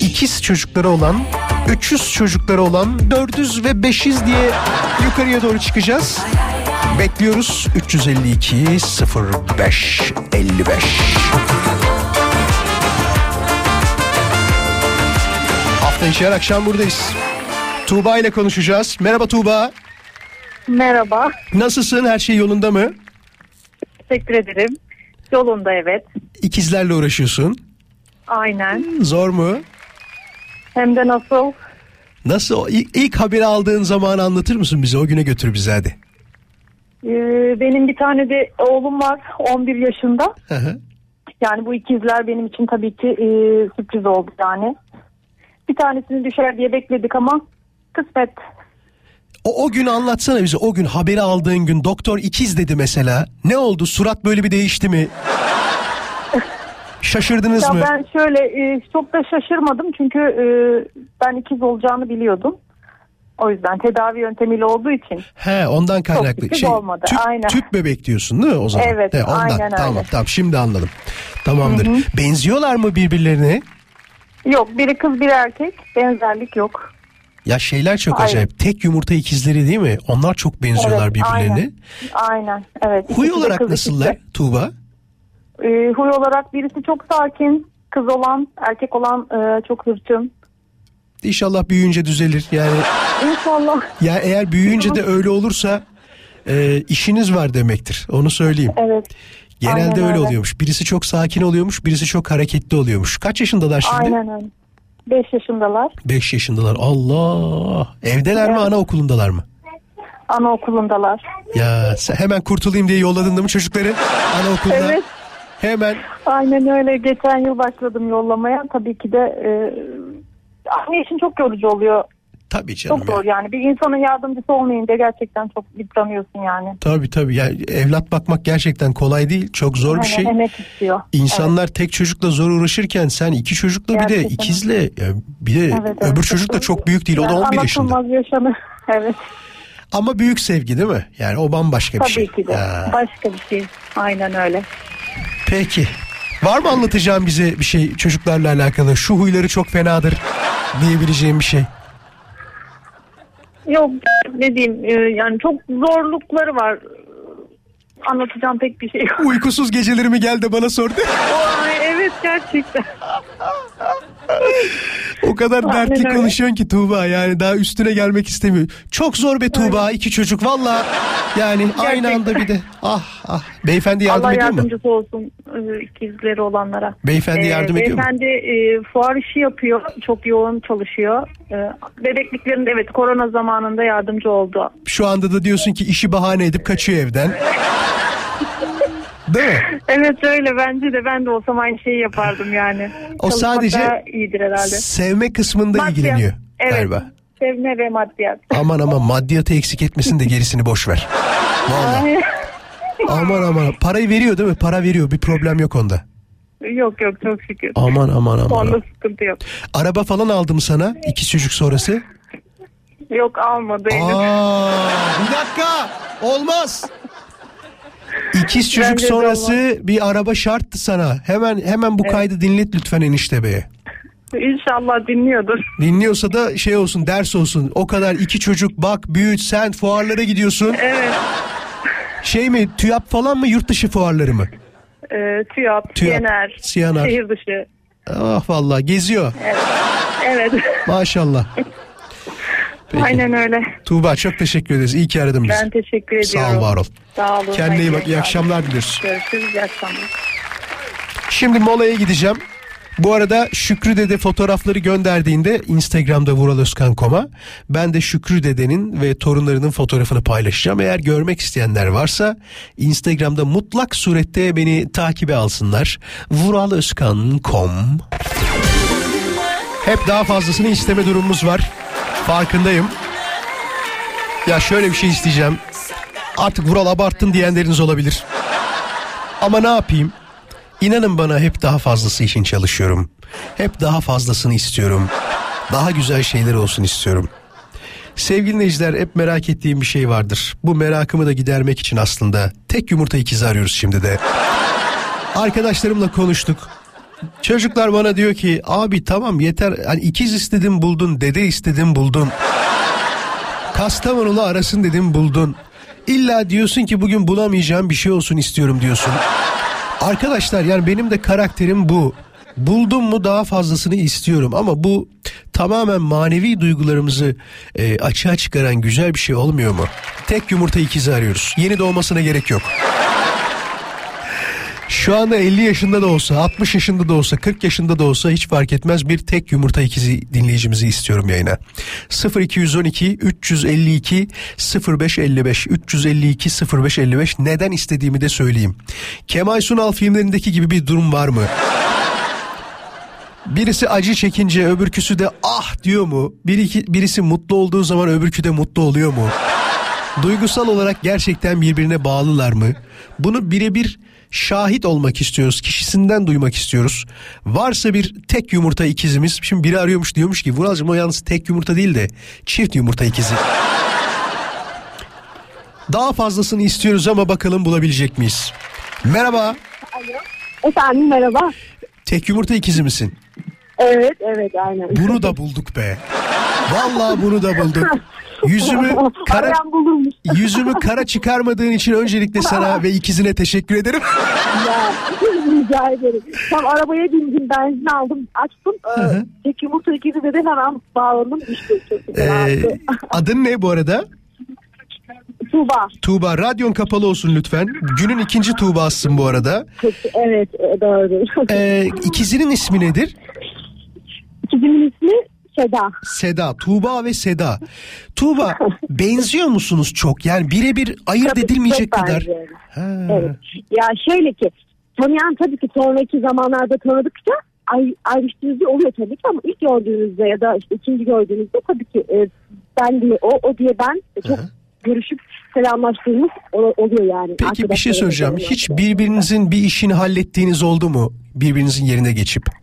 ikiz çocukları olan 300 çocukları olan 400 ve 500 diye yukarıya doğru çıkacağız. Bekliyoruz 352 05 Hafta içi her akşam buradayız. Tuğba ile konuşacağız. Merhaba Tuğba. Merhaba. Nasılsın? Her şey yolunda mı? Teşekkür ederim. Yolunda evet. İkizlerle uğraşıyorsun. Aynen. Zor mu? Hem de nasıl? Nasıl? İlk, ilk haberi aldığın zamanı anlatır mısın bize? O güne götür bizi hadi. Ee, benim bir tane de oğlum var 11 yaşında. Hı hı. Yani bu ikizler benim için tabii ki e, sürpriz oldu yani. Bir tanesini düşer diye bekledik ama kısmet. O, o günü anlatsana bize. O gün haberi aldığın gün doktor ikiz dedi mesela. Ne oldu? Surat böyle bir değişti mi? Şaşırdınız Ya mı? ben şöyle e, çok da şaşırmadım çünkü e, ben ikiz olacağını biliyordum. O yüzden tedavi yöntemiyle olduğu için. He ondan kaynaklı. sürpriz olmadı, Tüp, aynen. tüp bebek diyorsun değil mi o zaman? Evet, He, ondan. aynen öyle. Tamam tamam şimdi anladım. Tamamdır. Benziyorlar mı birbirlerine? Yok biri kız biri erkek benzerlik yok. Ya şeyler çok Aynen. acayip. Tek yumurta ikizleri değil mi? Onlar çok benziyorlar Evet, birbirlerine. Aynen. aynen evet. Huy İkisi olarak nasıllar ikisi Tuğba? Ee, huy olarak birisi çok sakin, kız olan, erkek olan e, çok hırçın. İnşallah büyüyünce düzelir. Yani İnşallah. ya eğer büyüyünce de öyle olursa e, işiniz var demektir. Onu söyleyeyim. Evet. Genelde aynen öyle öyle. oluyormuş. Birisi çok sakin oluyormuş, birisi çok hareketli oluyormuş. Kaç yaşındalar şimdi? Aynen öyle. 5 yaşındalar. 5 yaşındalar. Allah! Evdeler mi, Evet. anaokulundalar mı? Anaokulundalar. Ya sen hemen kurtulayım diye yolladın değil mi çocukları anaokulda? Evet. Hemen Aynen öyle. Geçen yıl başladım yollamaya. Tabii ki de e, anne için çok yorucu oluyor. Tabii canım. Çok zor yani. Bir insanın yardımcısı olmayınca gerçekten çok yıpranıyorsun yani. Tabii tabii. Yani evlat bakmak gerçekten kolay değil. Çok zor bir şey. Emek istiyor. İnsanlar tek çocukla zor uğraşırken sen iki çocukla bir de Gerçekten. ikizle bir de Evet, evet, öbür çocuk da çok büyük değil. O da Yani 11 yaşında. yaşanır. Evet. Ama büyük sevgi değil mi? Yani o bambaşka bir Tabii şey. ki de. Ya, Başka bir şey. Aynen öyle. Peki. Var mı anlatacağım bize bir şey çocuklarla alakalı? Şu huyları çok fenadır diyebileceğim bir şey. Yok ne diyeyim e, yani çok zorlukları var. Anlatacağım pek bir şey yok. Uykusuz gecelerimi gel de bana sordu. Evet gerçekten. O kadar Aynen dertli öyle. konuşuyorsun ki Tuğba yani daha üstüne gelmek istemiyor. Çok zor be Tuğba iki çocuk valla. Yani aynı Gerçekten. anda bir de ah ah. Beyefendi yardım Allah ediyor mu? yardımcısı olsun e, ikizleri olanlara. Beyefendi Ee, yardım ediyor mu? Beyefendi e, fuar işi yapıyor. Çok yoğun çalışıyor. E, bebekliklerinde evet korona zamanında yardımcı oldu. Şu anda da diyorsun ki işi bahane edip kaçıyor evden. Değil mi? Evet öyle bence de ben de olsam aynı şeyi yapardım yani. O Çalışmak sadece iyidir herhalde. Sevme kısmında Maddiyat. ilgileniyor Evet. galiba. Sevme ve maddiyat. Aman aman maddiyatı eksik etmesin de gerisini boş ver. Vallahi. Aman aman parayı veriyor değil mi? Para veriyor bir problem yok onda. yok yok çok şükür. Aman aman aman. Onda sıkıntı yok. Araba falan aldım sana iki çocuk sonrası. Yok almadı. Aa, bir dakika olmaz. İkiz çocuk Bence sonrası bir araba şarttı sana. Hemen hemen bu kaydı dinlet lütfen enişte beye. İnşallah dinliyordur. Dinliyorsa da şey olsun ders olsun. O kadar iki çocuk bak büyüt sen fuarlara gidiyorsun. Evet. Şey mi TÜYAP falan mı yurt dışı fuarları mı? E, TÜYAP, TÜYAP, Yener, Siyanar. şehir dışı. Ah vallahi geziyor. Evet. Maşallah. Peki. Aynen öyle. Tuğba çok teşekkür ederiz. İyi ki aradın bizi. Ben teşekkür ediyorum. Sağ ol var ol. Sağ olun. Kendine iyi bak. İyi akşamlar diliyoruz. Görüşürüz. İyi akşamlar. Şimdi molaya gideceğim. Bu arada Şükrü Dede fotoğrafları gönderdiğinde Instagram'da vuraloskan.com'a ben de Şükrü Dede'nin ve torunlarının fotoğrafını paylaşacağım. Eğer görmek isteyenler varsa Instagram'da mutlak surette beni takibe alsınlar. vuraloskan.com Hep daha fazlasını isteme durumumuz var. Farkındayım. Ya şöyle bir şey isteyeceğim. Artık Vural abarttın diyenleriniz olabilir. Ama ne yapayım? İnanın bana hep daha fazlası için çalışıyorum. Hep daha fazlasını istiyorum. Daha güzel şeyler olsun istiyorum. Sevgili dinleyiciler hep merak ettiğim bir şey vardır. Bu merakımı da gidermek için aslında tek yumurta ikizi arıyoruz şimdi de. Arkadaşlarımla konuştuk. Çocuklar bana diyor ki abi tamam yeter hani ikiz istedim buldun dede istedim buldun. Kastamonulu arasın dedim buldun. İlla diyorsun ki bugün bulamayacağım bir şey olsun istiyorum diyorsun. Arkadaşlar yani benim de karakterim bu. Buldum mu daha fazlasını istiyorum ama bu tamamen manevi duygularımızı e, açığa çıkaran güzel bir şey olmuyor mu? Tek yumurta ikizi arıyoruz. Yeni doğmasına gerek yok. Şu anda 50 yaşında da olsa, 60 yaşında da olsa, 40 yaşında da olsa hiç fark etmez bir tek yumurta ikizi dinleyicimizi istiyorum yayına. 0212 352 0555 352 0555 neden istediğimi de söyleyeyim. Kemal Sunal filmlerindeki gibi bir durum var mı? Birisi acı çekince öbürküsü de ah diyor mu? Bir birisi mutlu olduğu zaman öbürkü de mutlu oluyor mu? Duygusal olarak gerçekten birbirine bağlılar mı? Bunu birebir şahit olmak istiyoruz. Kişisinden duymak istiyoruz. Varsa bir tek yumurta ikizimiz. Şimdi biri arıyormuş diyormuş ki Vuralcığım o yalnız tek yumurta değil de çift yumurta ikizi. Daha fazlasını istiyoruz ama bakalım bulabilecek miyiz? Merhaba. Efendim merhaba. Tek yumurta ikizi misin? Evet evet aynen. Bunu da bulduk be. Vallahi bunu da bulduk. Yüzümü kara Arayan bulurmuş. yüzümü kara çıkarmadığın için öncelikle sana ve ikizine teşekkür ederim. Ya rica ederim. Tam arabaya bindim benzin aldım açtım. Ee, tek yumurta ikizi dedi hemen. Çok güzel Ee, adın ne bu arada? Tuğba. Tuğba radyon kapalı olsun lütfen. Günün ikinci Tuğba'sın bu arada. Evet e, doğru. Ee, ikizinin ismi nedir? İkizimin ismi Seda. Seda. Tuğba ve Seda. Tuğba benziyor musunuz çok? Yani birebir ayırt Tabii, edilmeyecek kadar. Evet. Ya şöyle ki tanıyan tabii ki sonraki zamanlarda tanıdıkça ay, ayrıştırıcı oluyor tabii ki ama ilk gördüğünüzde ya da işte ikinci gördüğünüzde tabii ki e, ben diye o, o diye ben çok görüşüp selamlaştığımız oluyor yani. Peki bir şey söyleyeceğim. Hiç birbirinizin bir işini hallettiğiniz oldu mu? Birbirinizin yerine geçip.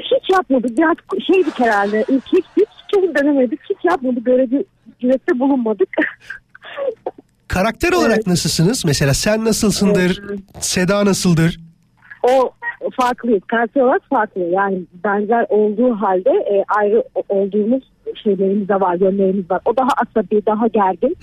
Hiç yapmadık. Biraz şeydik herhalde. Hiç çok denemedik. Hiç yapmadık. Böyle bir cürette bulunmadık. Karakter olarak nasılsınız? Mesela sen nasılsındır? Seda nasıldır? o farklıyız. Karakter olarak farklı. Yani benzer olduğu halde e, ayrı olduğumuz şeylerimiz de var, yönlerimiz var. O daha asabi, daha gergin.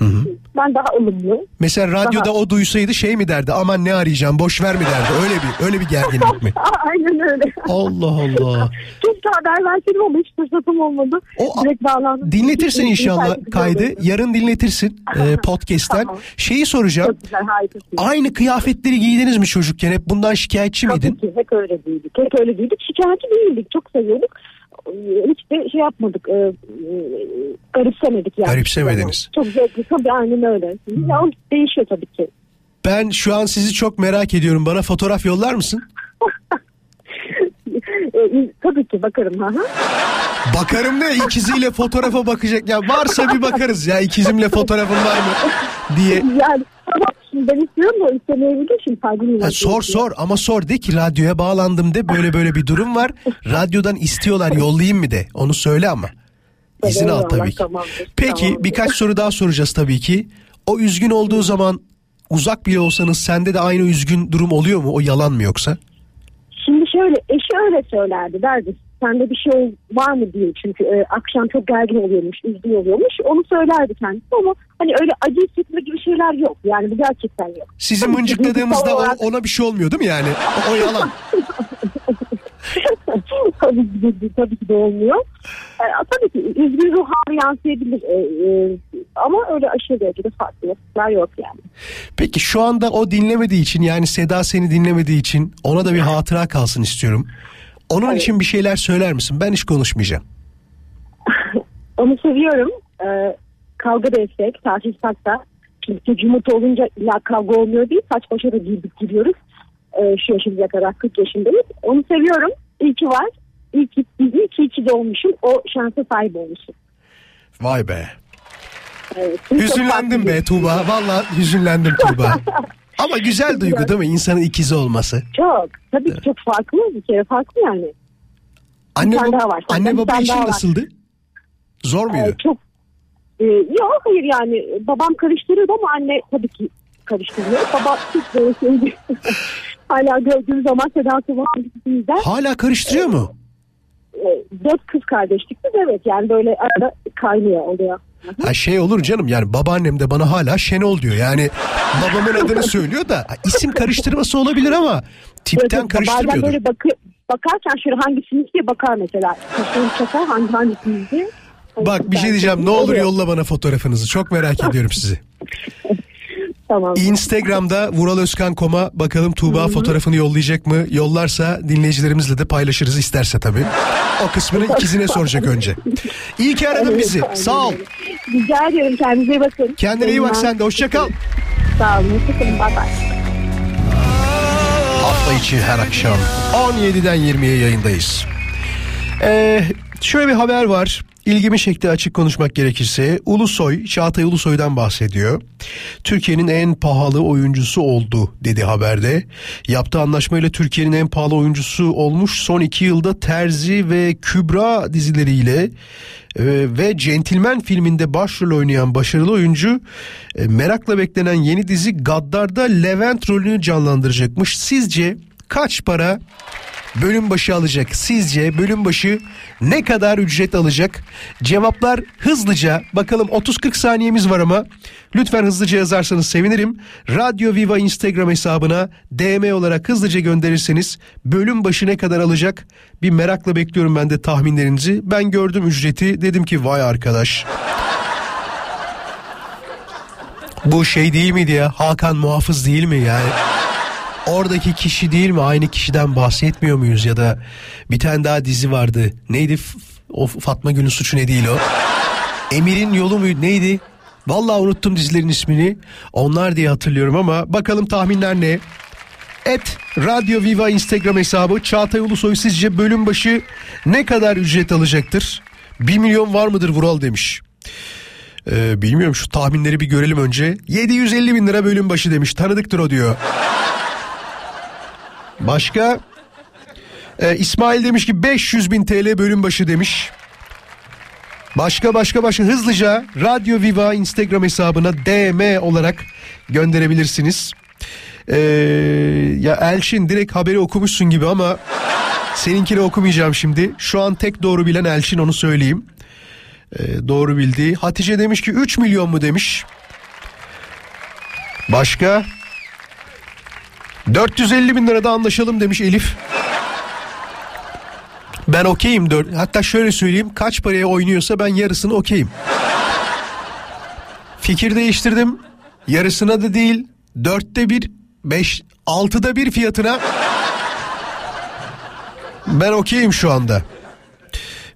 Ben daha ılımlı. Mesela radyoda Daha- o duysaydı şey mi derdi? Aman ne arayacağım boş ver mi derdi? Öyle bir öyle bir gerginlik mi? Aynen öyle. Allah Allah. Keşke haber verseydim ama hiç fırsatım olmadı. O- Direkt bağlandım. Dinletirsin inşallah kaydı. olurdu. Yarın dinletirsin e, podcast'ten. Tamam. Şeyi soracağım. Güzel. Aynı kıyafetleri giydiniz mi çocukken? Hep bundan şikayetçi Tabii miydin? ki hep öyle değildik. Hep öyle değildik. Şikayetçi değildik. Çok seviyorduk. Hiç de şey yapmadık. E, e, garipsemedik yani. Garipsemediniz. Çok zevkli. Tabii aynen öyle. Ya, o değişiyor tabii ki. Ben şu an sizi çok merak ediyorum. Bana fotoğraf yollar mısın? E, tabii ki bakarım. Hı hı. Bakarım ne ikiziyle fotoğrafa bakacak ya varsa bir bakarız ya ikizimle fotoğrafın var mı diye. yani şimdi ben istiyorum da istemeyebilir şimdi saygıyla. Ha, sor sor ama sor de ki radyoya bağlandım de böyle böyle bir durum var. Radyodan istiyorlar yollayayım mı de onu söyle ama. İzin al tabii ki. tamamdır, Peki tamamdır. birkaç soru daha soracağız tabii ki. O üzgün olduğu zaman uzak bile olsanız sende de aynı üzgün durum oluyor mu? O yalan mı yoksa? Şimdi şöyle eşi öyle söylerdi derdi. Sende bir şey var mı diye çünkü e, akşam çok gergin oluyormuş, üzgün oluyormuş. Onu söylerdi kendisi ama hani öyle acı hissetme gibi şeyler yok. Yani bu gerçekten yok. Sizi ki mıncıkladığımızda olarak- ona bir şey olmuyor değil mi yani? O, o yalan. tabii ki de, tabii ki de olmuyor. E, tabii ki üzgün ruh hali yansıyabilir. E, e, ama öyle aşırı derecede farklılıklar yok yani. Peki şu anda o dinlemediği için yani Seda seni dinlemediği için ona da bir hatıra kalsın istiyorum. Onun için bir şeyler söyler misin? Ben hiç konuşmayacağım. Onu seviyorum. Ee, kavga da etsek, tartışsak da. Çünkü cumhurta olunca illa kavga olmuyor değil. Saç başa da girdik giriyoruz. Ee, şu yaşımıza kadar 40 yaşındayız. Onu seviyorum. İyi ki var. İyi ki, iyi ki, iyi ki doğmuşum. O şansa sahip olmuşum. Vay be. Evet. Çok Hüzünlendim be Tuğba. Valla hüzünlendim Tuğba. Ama güzel duygu değil mi? İnsanın ikizi olması. Çok. Tabii ki çok farklı. Bir kere farklı yani. Anne, baba- var. anne baba var. nasıldı? Zor Ee, muydu? çok e, yok hayır yani babam karıştırıyordu ama anne tabii ki karıştırıyor. Baba hiç böyle değil. Hala gördüğüm zaman Seda Sayan Hala karıştırıyor mu? e, dört kız kardeştik biz evet yani böyle arada kaynıyor oluyor. Ha şey olur canım yani babaannem de bana hala Şenol diyor. Yani babamın adını söylüyor da isim karıştırması olabilir ama tipten Evet, Bazen böyle bakı, bakarken şöyle hangisiniz diye bakar mesela. Kaşını çakar hangi hangisiniz diye. Bak bir şey diyeceğim ne olur yolla bana fotoğrafınızı. Çok merak ediyorum sizi. Tamam. Instagram'da Vural Özkan Koma bakalım Tuğba fotoğrafını yollayacak mı? Yollarsa dinleyicilerimizle de paylaşırız isterse tabii. O kısmını ikizine soracak önce. İyi ki aradın bizi. Sağ ol. Rica ederim kendinize iyi bakın. Kendine iyi bak sen de. Hoşça kal. Sağ olun. Hoşçakalın. Bay bay. Hafta içi her akşam 17'den 20'ye yayındayız. Ee, şöyle bir haber var. İlgimi çekti açık konuşmak gerekirse. Ulusoy, Çağatay Ulusoy'dan bahsediyor. Türkiye'nin en pahalı oyuncusu oldu dedi haberde. Yaptığı anlaşmayla Türkiye'nin en pahalı oyuncusu olmuş. Son iki yılda Terzi ve Kübra dizileriyle e, ve Centilmen filminde başrol oynayan başarılı oyuncu e, merakla beklenen yeni dizi Gaddar'da Levent rolünü canlandıracakmış. Sizce kaç para bölüm başı alacak? Sizce bölüm başı ne kadar ücret alacak? Cevaplar hızlıca. Bakalım 30-40 saniyemiz var ama lütfen hızlıca yazarsanız sevinirim. Radyo Viva Instagram hesabına DM olarak hızlıca gönderirseniz bölüm başı ne kadar alacak? Bir merakla bekliyorum ben de tahminlerinizi. Ben gördüm ücreti dedim ki vay arkadaş. Bu şey değil miydi ya? Hakan Muhafız değil mi yani? Oradaki kişi değil mi? Aynı kişiden bahsetmiyor muyuz ya da bir tane daha dizi vardı. Neydi? O Fatma Gül'ün suçu ne değil o? Emir'in yolu muydu? Neydi? Vallahi unuttum dizilerin ismini. Onlar diye hatırlıyorum ama bakalım tahminler ne? Et Radyo Viva Instagram hesabı Çağatay Ulusoy sizce bölüm başı ne kadar ücret alacaktır? 1 milyon var mıdır Vural demiş. Ee, bilmiyorum şu tahminleri bir görelim önce. 750 bin lira bölüm başı demiş. Tanıdıktır o diyor. Başka? Ee, İsmail demiş ki 500 bin TL bölüm başı demiş. Başka başka başka hızlıca Radyo Viva Instagram hesabına DM olarak gönderebilirsiniz. Ee, ya Elçin direkt haberi okumuşsun gibi ama seninkini okumayacağım şimdi. Şu an tek doğru bilen Elçin onu söyleyeyim. Ee, doğru bildi. Hatice demiş ki 3 milyon mu demiş. Başka? 450 bin lirada anlaşalım demiş Elif. Ben okeyim. Hatta şöyle söyleyeyim. Kaç paraya oynuyorsa ben yarısını okeyim. Fikir değiştirdim. Yarısına da değil. Dörtte bir, beş, altıda bir fiyatına ben okeyim şu anda.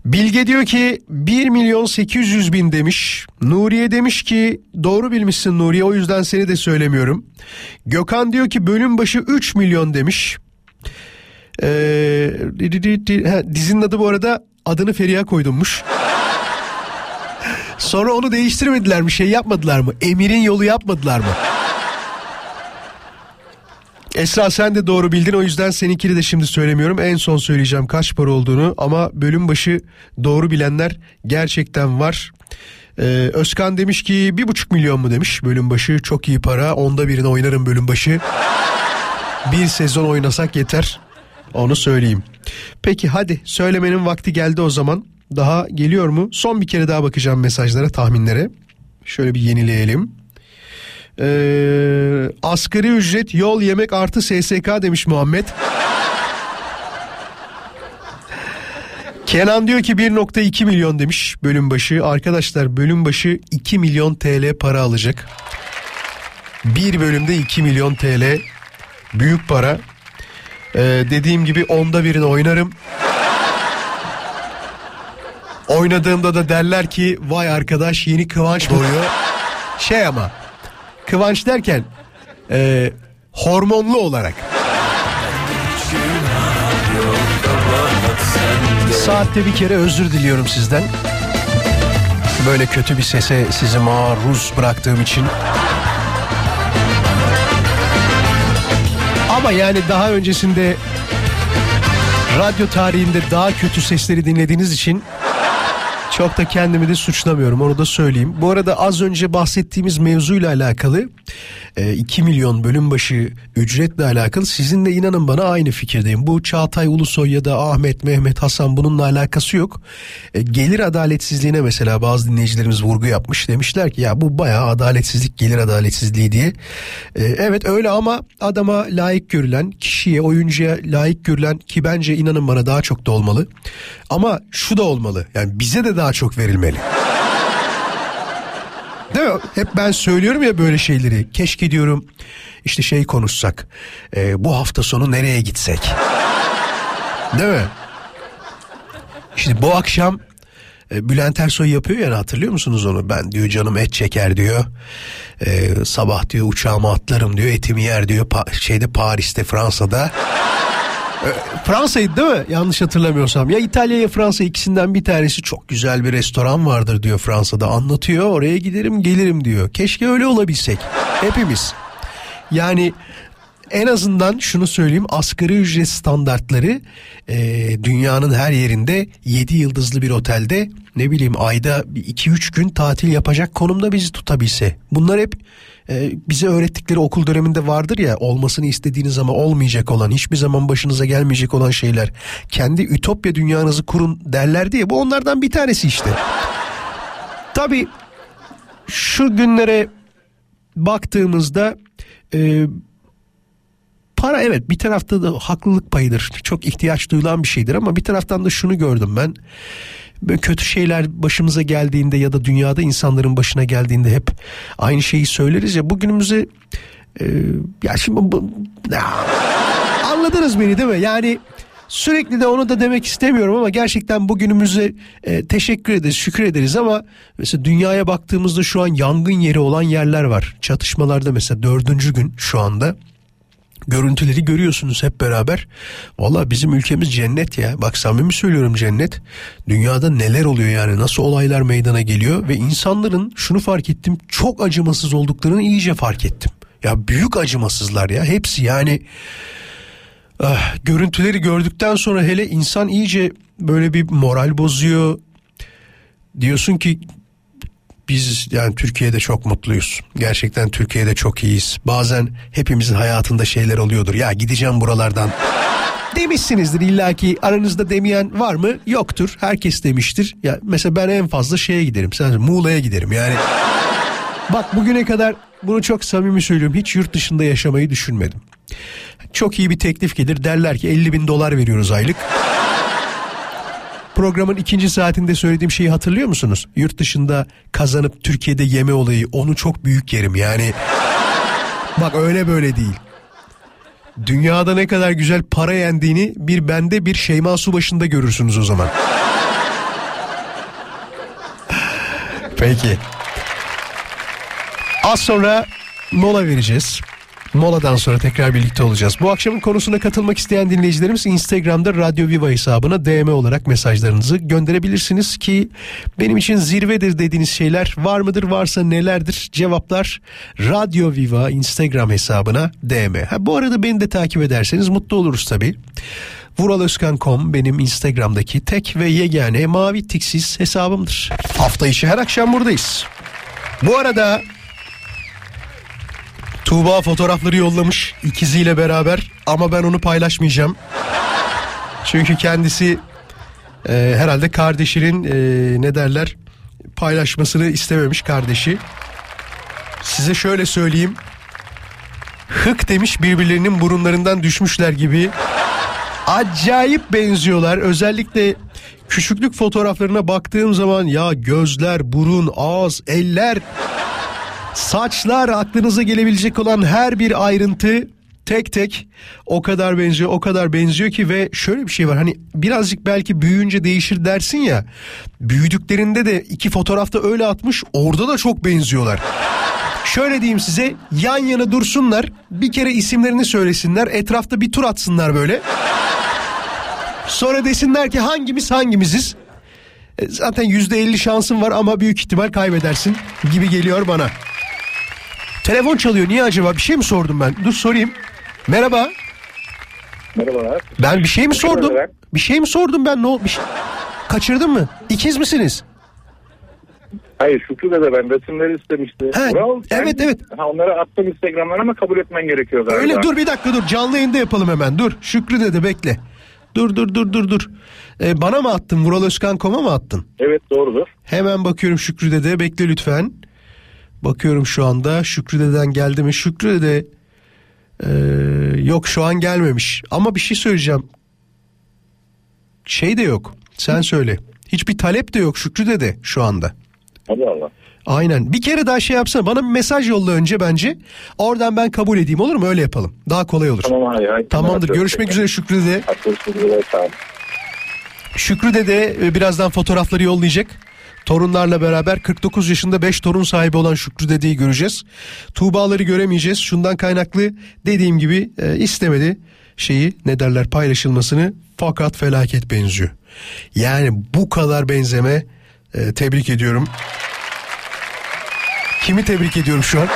Bilge diyor ki 1 milyon 800 bin demiş. Nuriye demiş ki doğru bilmişsin Nuriye o yüzden seni de söylemiyorum. Gökhan diyor ki bölüm başı 3 milyon demiş. Ee, dizinin adı bu arada adını Feriha koydummuş. Sonra onu değiştirmediler mi şey yapmadılar mı? Emir'in yolu yapmadılar mı? Esra sen de doğru bildin o yüzden seninkini de şimdi söylemiyorum. En son söyleyeceğim kaç para olduğunu ama bölüm başı doğru bilenler gerçekten var. Ee, Özkan demiş ki bir buçuk milyon mu demiş bölüm başı çok iyi para onda birini oynarım bölüm başı. Bir sezon oynasak yeter onu söyleyeyim. Peki hadi söylemenin vakti geldi o zaman. Daha geliyor mu? Son bir kere daha bakacağım mesajlara tahminlere. Şöyle bir yenileyelim. Ee, asgari ücret yol yemek artı SSK demiş Muhammed. Kenan diyor ki 1.2 milyon demiş bölüm başı. Arkadaşlar bölüm başı 2 milyon TL para alacak. Bir bölümde 2 milyon TL büyük para. Ee, dediğim gibi onda birini oynarım. Oynadığımda da derler ki vay arkadaş yeni Kıvanç doğuyor. Şey ama Kıvanç derken e, hormonlu olarak. Saatte bir kere özür diliyorum sizden. Böyle kötü bir sese sizi maruz bıraktığım için. Ama yani daha öncesinde radyo tarihinde daha kötü sesleri dinlediğiniz için çok da kendimi de suçlamıyorum onu da söyleyeyim. Bu arada az önce bahsettiğimiz mevzuyla alakalı 2 e, milyon bölüm başı ücretle alakalı sizinle inanın bana aynı fikirdeyim. Bu Çağatay Ulusoy ya da Ahmet, Mehmet, Hasan bununla alakası yok. E, gelir adaletsizliğine mesela bazı dinleyicilerimiz vurgu yapmış. Demişler ki ya bu bayağı adaletsizlik gelir adaletsizliği diye. E, evet öyle ama adama layık görülen kişiye oyuncuya layık görülen ki bence inanın bana daha çok da olmalı. Ama şu da olmalı yani bize de daha çok verilmeli. Değil mi? Hep ben söylüyorum ya böyle şeyleri. Keşke diyorum işte şey konuşsak. E, bu hafta sonu nereye gitsek? Değil mi? Şimdi bu akşam e, Bülent Ersoy yapıyor ya hatırlıyor musunuz onu? Ben diyor canım et çeker diyor. E, sabah diyor uçağıma atlarım diyor etimi yer diyor. Pa- şeyde Paris'te Fransa'da. E, Fransa'ydı değil mi? Yanlış hatırlamıyorsam. Ya İtalya ya Fransa ikisinden bir tanesi çok güzel bir restoran vardır diyor Fransa'da. Anlatıyor oraya giderim gelirim diyor. Keşke öyle olabilsek. Hepimiz. Yani en azından şunu söyleyeyim asgari ücret standartları e, dünyanın her yerinde 7 yıldızlı bir otelde ne bileyim ayda 2-3 gün tatil yapacak konumda bizi tutabilse. Bunlar hep e, bize öğrettikleri okul döneminde vardır ya olmasını istediğiniz ama olmayacak olan hiçbir zaman başınıza gelmeyecek olan şeyler. Kendi ütopya dünyanızı kurun derler diye bu onlardan bir tanesi işte. Tabii şu günlere baktığımızda e, para evet bir tarafta da haklılık payıdır. Çok ihtiyaç duyulan bir şeydir ama bir taraftan da şunu gördüm ben. Böyle kötü şeyler başımıza geldiğinde ya da dünyada insanların başına geldiğinde hep aynı şeyi söyleriz ya bugünümüze e, ya şimdi bu, ya, anladınız beni değil mi? Yani sürekli de onu da demek istemiyorum ama gerçekten bugünümüze e, teşekkür ederiz, şükür ederiz ama mesela dünyaya baktığımızda şu an yangın yeri olan yerler var. Çatışmalarda mesela dördüncü gün şu anda görüntüleri görüyorsunuz hep beraber. Valla bizim ülkemiz cennet ya. Bak samimi söylüyorum cennet. Dünyada neler oluyor yani nasıl olaylar meydana geliyor ve insanların şunu fark ettim çok acımasız olduklarını iyice fark ettim. Ya büyük acımasızlar ya hepsi yani ah, görüntüleri gördükten sonra hele insan iyice böyle bir moral bozuyor. Diyorsun ki biz yani Türkiye'de çok mutluyuz. Gerçekten Türkiye'de çok iyiyiz. Bazen hepimizin hayatında şeyler oluyordur. Ya gideceğim buralardan. Demişsinizdir illaki aranızda demeyen var mı? Yoktur. Herkes demiştir. Ya mesela ben en fazla şeye giderim. Sen Muğla'ya giderim. Yani bak bugüne kadar bunu çok samimi söylüyorum. Hiç yurt dışında yaşamayı düşünmedim. Çok iyi bir teklif gelir. Derler ki 50 bin dolar veriyoruz aylık. Programın ikinci saatinde söylediğim şeyi hatırlıyor musunuz? Yurt dışında kazanıp Türkiye'de yeme olayı onu çok büyük yerim yani. Bak öyle böyle değil. Dünyada ne kadar güzel para yendiğini bir bende bir Şeyma Subaşı'nda görürsünüz o zaman. Peki. Az sonra mola vereceğiz. Moladan sonra tekrar birlikte olacağız. Bu akşamın konusuna katılmak isteyen dinleyicilerimiz Instagram'da Radyo Viva hesabına DM olarak mesajlarınızı gönderebilirsiniz ki benim için zirvedir dediğiniz şeyler var mıdır varsa nelerdir cevaplar Radyo Viva Instagram hesabına DM. Ha, bu arada beni de takip ederseniz mutlu oluruz tabii. Vuraloskan.com benim Instagram'daki tek ve yegane mavi tiksiz hesabımdır. Hafta içi her akşam buradayız. Bu arada Tuğba fotoğrafları yollamış ikiziyle beraber ama ben onu paylaşmayacağım. Çünkü kendisi e, herhalde kardeşinin e, ne derler paylaşmasını istememiş kardeşi. Size şöyle söyleyeyim. Hık demiş birbirlerinin burunlarından düşmüşler gibi. Acayip benziyorlar. Özellikle küçüklük fotoğraflarına baktığım zaman ya gözler, burun, ağız, eller Saçlar aklınıza gelebilecek olan her bir ayrıntı tek tek o kadar benziyor o kadar benziyor ki ve şöyle bir şey var hani birazcık belki büyüyünce değişir dersin ya büyüdüklerinde de iki fotoğrafta öyle atmış orada da çok benziyorlar. Şöyle diyeyim size yan yana dursunlar bir kere isimlerini söylesinler etrafta bir tur atsınlar böyle. Sonra desinler ki hangimiz hangimiziz. E, zaten yüzde elli şansın var ama büyük ihtimal kaybedersin gibi geliyor bana. Telefon çalıyor niye acaba bir şey mi sordum ben? Dur sorayım. Merhaba. Merhabalar. Ben bir şey mi sordum? Bir şey mi sordum ben? Ne ol- bir şey... Kaçırdın mı? İkiz misiniz? Hayır Şükrü dede ben resimleri istemişti. Ha, Vural, sen- evet, evet. Ha, onları attım Instagram'dan ama kabul etmen gerekiyor galiba. Öyle dur bir dakika dur canlı yayında yapalım hemen dur Şükrü dede bekle. Dur dur dur dur dur. Ee, bana mı attın vuraloskan.com'a mı attın? Evet doğrudur. Hemen bakıyorum Şükrü dede bekle lütfen. Bakıyorum şu anda Şükrü deden geldi mi? Şükrü dede ee, yok şu an gelmemiş. Ama bir şey söyleyeceğim. Şey de yok. Sen söyle. Hiçbir talep de yok Şükrü dede şu anda. Allah Allah. Aynen. Bir kere daha şey yapsana. Bana bir mesaj yolla önce bence. Oradan ben kabul edeyim olur mu? Öyle yapalım. Daha kolay olur. Tamam hayır. hayır. Tamamdır. Görüşmek üzere Şükrü dede. Şükrü dede e, birazdan fotoğrafları yollayacak. Torunlarla beraber 49 yaşında 5 torun sahibi olan Şükrü dedeyi göreceğiz. Tuğbaları göremeyeceğiz. Şundan kaynaklı dediğim gibi e, istemedi şeyi ne derler paylaşılmasını fakat felaket benziyor. Yani bu kadar benzeme e, tebrik ediyorum. Kimi tebrik ediyorum şu an?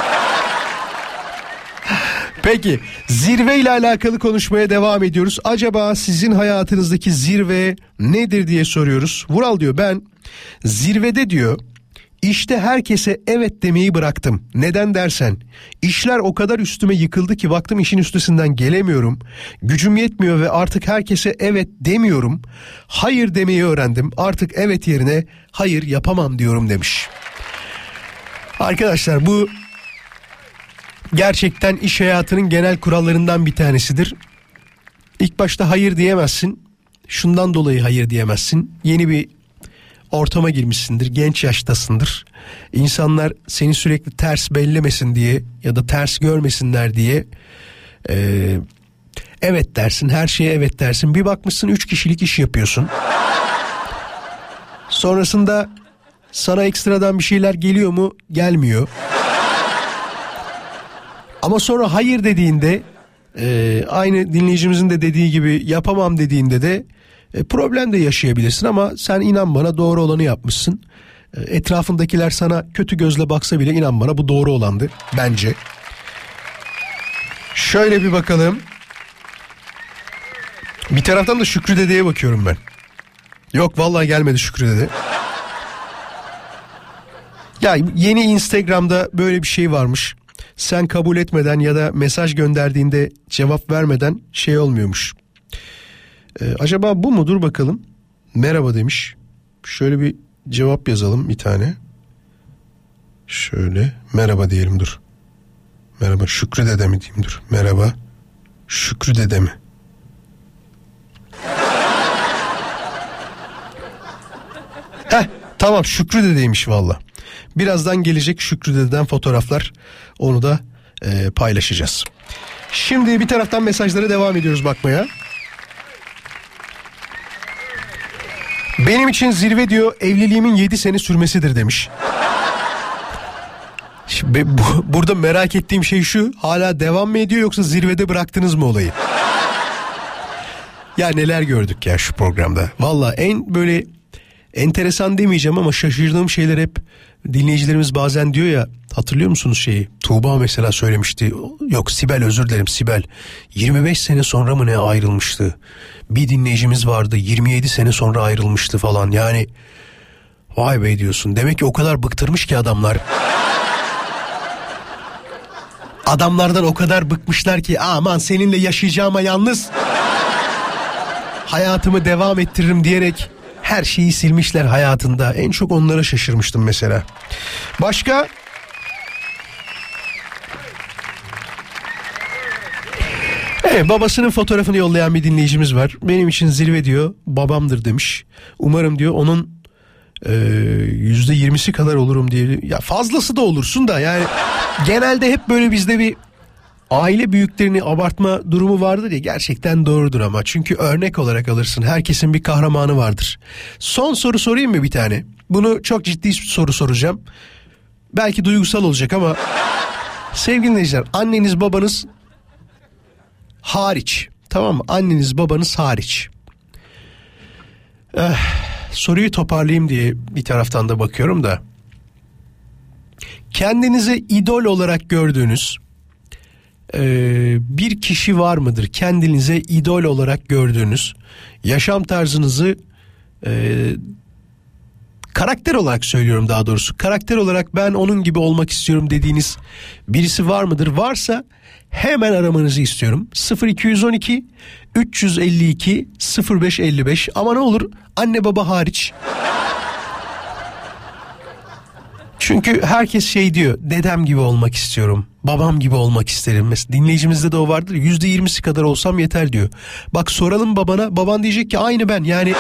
Peki zirve ile alakalı konuşmaya devam ediyoruz. Acaba sizin hayatınızdaki zirve nedir diye soruyoruz. Vural diyor ben zirvede diyor işte herkese evet demeyi bıraktım. Neden dersen işler o kadar üstüme yıkıldı ki baktım işin üstesinden gelemiyorum. Gücüm yetmiyor ve artık herkese evet demiyorum. Hayır demeyi öğrendim. Artık evet yerine hayır yapamam diyorum demiş. Arkadaşlar bu gerçekten iş hayatının genel kurallarından bir tanesidir. İlk başta hayır diyemezsin. Şundan dolayı hayır diyemezsin. Yeni bir ortama girmişsindir. Genç yaştasındır. İnsanlar seni sürekli ters bellemesin diye ya da ters görmesinler diye eee, evet dersin. Her şeye evet dersin. Bir bakmışsın üç kişilik iş yapıyorsun. Sonrasında sana ekstradan bir şeyler geliyor mu? Gelmiyor. Ama sonra hayır dediğinde e, aynı dinleyicimizin de dediği gibi yapamam dediğinde de e, problem de yaşayabilirsin ama sen inan bana doğru olanı yapmışsın. E, etrafındakiler sana kötü gözle baksa bile inan bana bu doğru olandı bence. Şöyle bir bakalım. Bir taraftan da Şükrü Dede'ye bakıyorum ben. Yok vallahi gelmedi Şükrü Dede. Ya yeni Instagram'da böyle bir şey varmış. Sen kabul etmeden ya da mesaj gönderdiğinde cevap vermeden şey olmuyormuş. Ee, acaba bu mudur bakalım. Merhaba demiş. Şöyle bir cevap yazalım bir tane. Şöyle merhaba diyelim dur. Merhaba Şükrü dede mi diyeyim dur. Merhaba Şükrü dede mi? Heh tamam Şükrü dedeymiş valla. Birazdan gelecek Şükrü dededen fotoğraflar. Onu da e, paylaşacağız. Şimdi bir taraftan mesajlara devam ediyoruz bakmaya. Benim için zirve diyor evliliğimin 7 sene sürmesidir demiş. Şimdi bu, burada merak ettiğim şey şu hala devam mı ediyor yoksa zirvede bıraktınız mı olayı? Ya neler gördük ya şu programda. Valla en böyle enteresan demeyeceğim ama şaşırdığım şeyler hep dinleyicilerimiz bazen diyor ya hatırlıyor musunuz şeyi? Tuğba mesela söylemişti. Yok Sibel özür dilerim Sibel. 25 sene sonra mı ne ayrılmıştı? Bir dinleyicimiz vardı 27 sene sonra ayrılmıştı falan. Yani vay be diyorsun. Demek ki o kadar bıktırmış ki adamlar. Adamlardan o kadar bıkmışlar ki aman seninle yaşayacağıma yalnız hayatımı devam ettiririm diyerek her şeyi silmişler hayatında. En çok onlara şaşırmıştım mesela. Başka? Evet babasının fotoğrafını yollayan bir dinleyicimiz var. Benim için zirve diyor babamdır demiş. Umarım diyor onun e, yüzde yirmisi kadar olurum diye. Ya fazlası da olursun da yani genelde hep böyle bizde bir aile büyüklerini abartma durumu vardır ya gerçekten doğrudur ama çünkü örnek olarak alırsın herkesin bir kahramanı vardır. Son soru sorayım mı bir tane? Bunu çok ciddi bir soru soracağım. Belki duygusal olacak ama sevgili dinleyiciler anneniz babanız hariç tamam mı? Anneniz babanız hariç. Eh, soruyu toparlayayım diye bir taraftan da bakıyorum da. Kendinizi idol olarak gördüğünüz e, bir kişi var mıdır? Kendinize idol olarak gördüğünüz yaşam tarzınızı e, karakter olarak söylüyorum daha doğrusu. Karakter olarak ben onun gibi olmak istiyorum dediğiniz birisi var mıdır? Varsa hemen aramanızı istiyorum. 0212 352 0555 ama ne olur? Anne baba hariç. Çünkü herkes şey diyor dedem gibi olmak istiyorum babam gibi olmak isterim mesela dinleyicimizde de o vardır yüzde yirmisi kadar olsam yeter diyor bak soralım babana baban diyecek ki aynı ben yani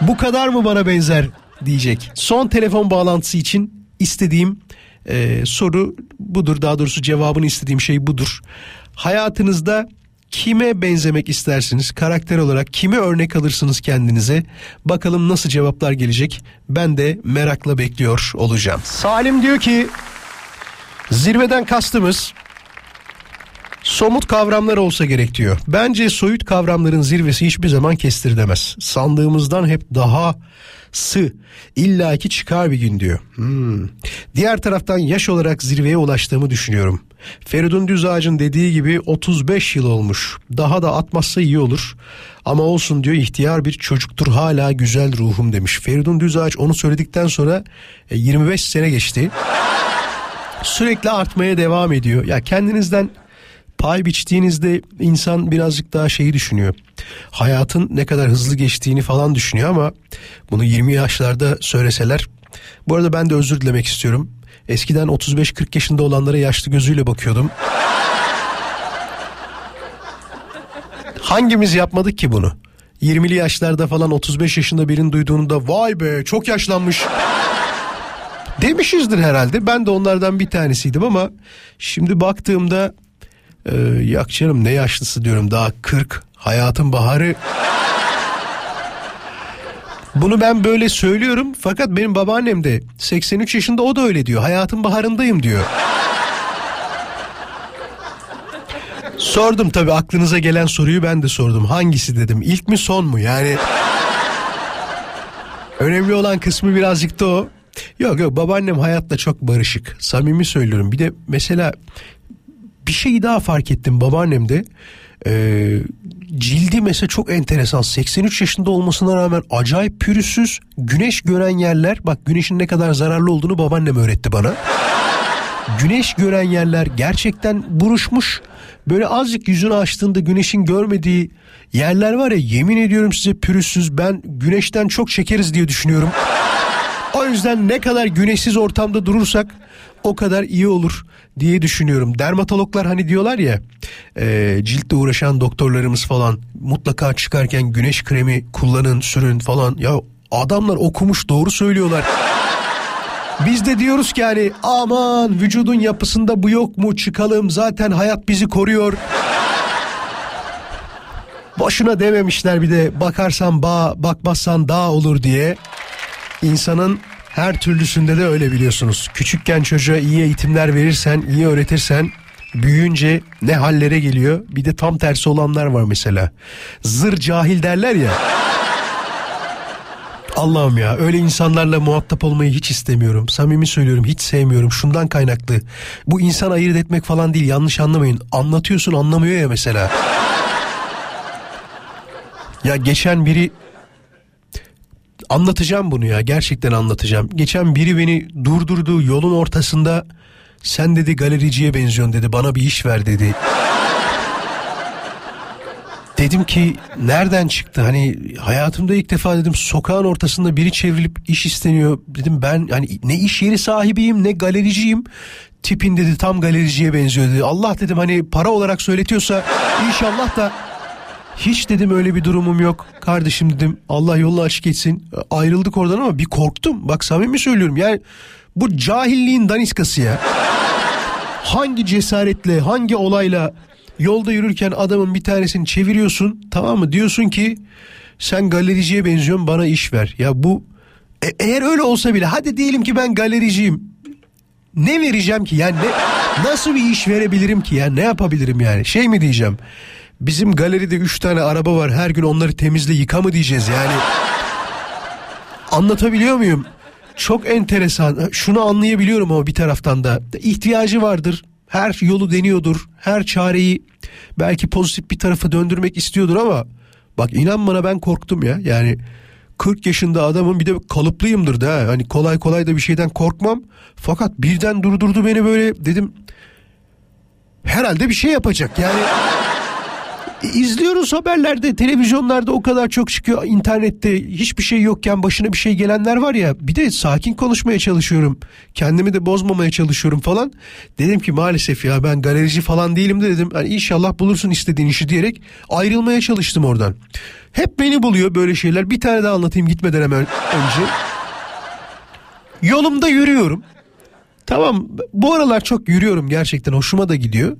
bu kadar mı bana benzer diyecek. Son telefon bağlantısı için istediğim e, soru budur. Daha doğrusu cevabını istediğim şey budur. Hayatınızda kime benzemek istersiniz? Karakter olarak kime örnek alırsınız kendinize? Bakalım nasıl cevaplar gelecek? Ben de merakla bekliyor olacağım. Salim diyor ki zirveden kastımız Somut kavramlar olsa gerek diyor. Bence soyut kavramların zirvesi hiçbir zaman kestirilemez. Sandığımızdan hep daha sı illaki çıkar bir gün diyor. Hmm. Diğer taraftan yaş olarak zirveye ulaştığımı düşünüyorum. Feridun Düzağaç'ın dediği gibi 35 yıl olmuş. Daha da atmazsa iyi olur. Ama olsun diyor ihtiyar bir çocuktur hala güzel ruhum demiş. Feridun Düzağaç onu söyledikten sonra 25 sene geçti. Sürekli artmaya devam ediyor. Ya kendinizden pay biçtiğinizde insan birazcık daha şeyi düşünüyor. Hayatın ne kadar hızlı geçtiğini falan düşünüyor ama bunu 20 yaşlarda söyleseler. Bu arada ben de özür dilemek istiyorum. Eskiden 35-40 yaşında olanlara yaşlı gözüyle bakıyordum. Hangimiz yapmadık ki bunu? 20'li yaşlarda falan 35 yaşında birini duyduğunda vay be çok yaşlanmış demişizdir herhalde. Ben de onlardan bir tanesiydim ama şimdi baktığımda ee, yak canım ne yaşlısı diyorum daha 40 hayatın baharı. Bunu ben böyle söylüyorum fakat benim babaannem de 83 yaşında o da öyle diyor. Hayatın baharındayım diyor. Sordum tabii aklınıza gelen soruyu ben de sordum. Hangisi dedim. İlk mi son mu? Yani önemli olan kısmı birazcık da o. Yok yok babaannem hayatla çok barışık. Samimi söylüyorum. Bir de mesela bir şeyi daha fark ettim babaannemde. Ee, cildi mesela çok enteresan 83 yaşında olmasına rağmen acayip pürüzsüz güneş gören yerler bak güneşin ne kadar zararlı olduğunu babaannem öğretti bana. Güneş gören yerler gerçekten buruşmuş. Böyle azıcık yüzünü açtığında güneşin görmediği yerler var ya yemin ediyorum size pürüzsüz ben güneşten çok çekeriz diye düşünüyorum. O yüzden ne kadar güneşsiz ortamda durursak o kadar iyi olur diye düşünüyorum. Dermatologlar hani diyorlar ya e, ciltle uğraşan doktorlarımız falan mutlaka çıkarken güneş kremi kullanın sürün falan. Ya adamlar okumuş doğru söylüyorlar. Biz de diyoruz ki hani aman vücudun yapısında bu yok mu çıkalım zaten hayat bizi koruyor. Boşuna dememişler bir de bakarsan bağ bakmazsan dağ olur diye. İnsanın her türlüsünde de öyle biliyorsunuz. Küçükken çocuğa iyi eğitimler verirsen, iyi öğretirsen büyüyünce ne hallere geliyor. Bir de tam tersi olanlar var mesela. Zır cahil derler ya. Allah'ım ya öyle insanlarla muhatap olmayı hiç istemiyorum. Samimi söylüyorum hiç sevmiyorum. Şundan kaynaklı. Bu insan ayırt etmek falan değil yanlış anlamayın. Anlatıyorsun anlamıyor ya mesela. Ya geçen biri anlatacağım bunu ya gerçekten anlatacağım. Geçen biri beni durdurdu yolun ortasında sen dedi galericiye benziyorsun dedi bana bir iş ver dedi. Dedim ki nereden çıktı hani hayatımda ilk defa dedim sokağın ortasında biri çevrilip iş isteniyor dedim ben hani ne iş yeri sahibiyim ne galericiyim tipin dedi tam galericiye benziyor dedi Allah dedim hani para olarak söyletiyorsa inşallah da hiç dedim öyle bir durumum yok. Kardeşim dedim Allah yolunu açık etsin. Ayrıldık oradan ama bir korktum. Bak samimi söylüyorum yani bu cahilliğin daniskası ya. Hangi cesaretle hangi olayla yolda yürürken adamın bir tanesini çeviriyorsun tamam mı diyorsun ki sen galericiye benziyorsun bana iş ver. Ya bu e, eğer öyle olsa bile hadi diyelim ki ben galericiyim. Ne vereceğim ki yani ne, nasıl bir iş verebilirim ki yani ne yapabilirim yani şey mi diyeceğim Bizim galeride üç tane araba var her gün onları temizle yıka mı diyeceğiz yani. Anlatabiliyor muyum? Çok enteresan. Şunu anlayabiliyorum ama bir taraftan da ihtiyacı vardır. her yolu deniyordur. Her çareyi belki pozitif bir tarafa döndürmek istiyordur ama bak inan bana ben korktum ya. Yani 40 yaşında adamın bir de kalıplıyımdır da ha. hani kolay kolay da bir şeyden korkmam. Fakat birden durdurdu beni böyle dedim herhalde bir şey yapacak yani. İzliyoruz haberlerde, televizyonlarda o kadar çok çıkıyor. internette hiçbir şey yokken başına bir şey gelenler var ya. Bir de sakin konuşmaya çalışıyorum. Kendimi de bozmamaya çalışıyorum falan. Dedim ki maalesef ya ben galerici falan değilim de dedim. Yani inşallah bulursun istediğin işi diyerek ayrılmaya çalıştım oradan. Hep beni buluyor böyle şeyler. Bir tane daha anlatayım gitmeden hemen önce. Yolumda yürüyorum. Tamam bu aralar çok yürüyorum gerçekten hoşuma da gidiyor.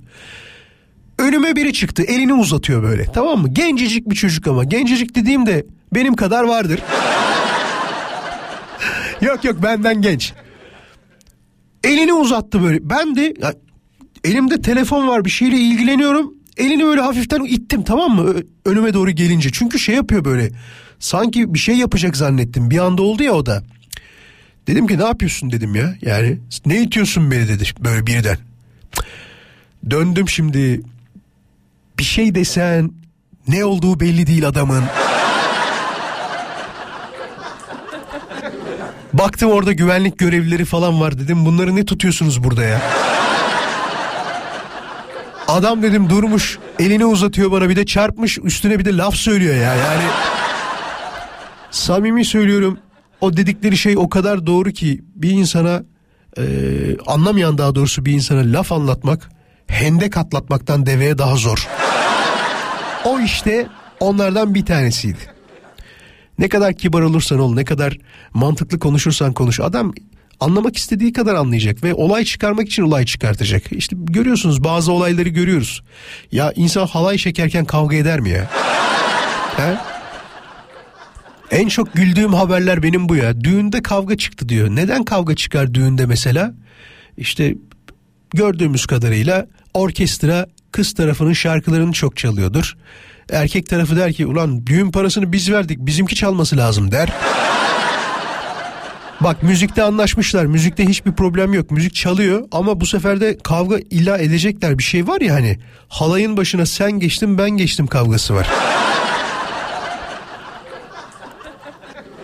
Önüme biri çıktı elini uzatıyor böyle tamam mı? Gencecik bir çocuk ama gencecik dediğim de benim kadar vardır. yok yok benden genç. Elini uzattı böyle ben de ya, elimde telefon var bir şeyle ilgileniyorum. Elini böyle hafiften ittim tamam mı önüme doğru gelince. Çünkü şey yapıyor böyle sanki bir şey yapacak zannettim bir anda oldu ya o da. Dedim ki ne yapıyorsun dedim ya yani ne itiyorsun beni dedi böyle birden. Döndüm şimdi bir şey desen ne olduğu belli değil adamın. Baktım orada güvenlik görevlileri falan var dedim bunları ne tutuyorsunuz burada ya? Adam dedim durmuş elini uzatıyor bana bir de çarpmış üstüne bir de laf söylüyor ya yani. Samimi söylüyorum o dedikleri şey o kadar doğru ki bir insana e, anlamayan daha doğrusu bir insana laf anlatmak hendek atlatmaktan deveye daha zor. O işte onlardan bir tanesiydi. Ne kadar kibar olursan ol, ne kadar mantıklı konuşursan konuş. Adam anlamak istediği kadar anlayacak ve olay çıkarmak için olay çıkartacak. İşte görüyorsunuz bazı olayları görüyoruz. Ya insan halay çekerken kavga eder mi ya? He? En çok güldüğüm haberler benim bu ya. Düğünde kavga çıktı diyor. Neden kavga çıkar düğünde mesela? İşte gördüğümüz kadarıyla orkestra kız tarafının şarkılarını çok çalıyordur. Erkek tarafı der ki ulan düğün parasını biz verdik bizimki çalması lazım der. Bak müzikte anlaşmışlar. Müzikte hiçbir problem yok. Müzik çalıyor ama bu sefer de kavga illa edecekler. Bir şey var ya hani halayın başına sen geçtin ben geçtim kavgası var.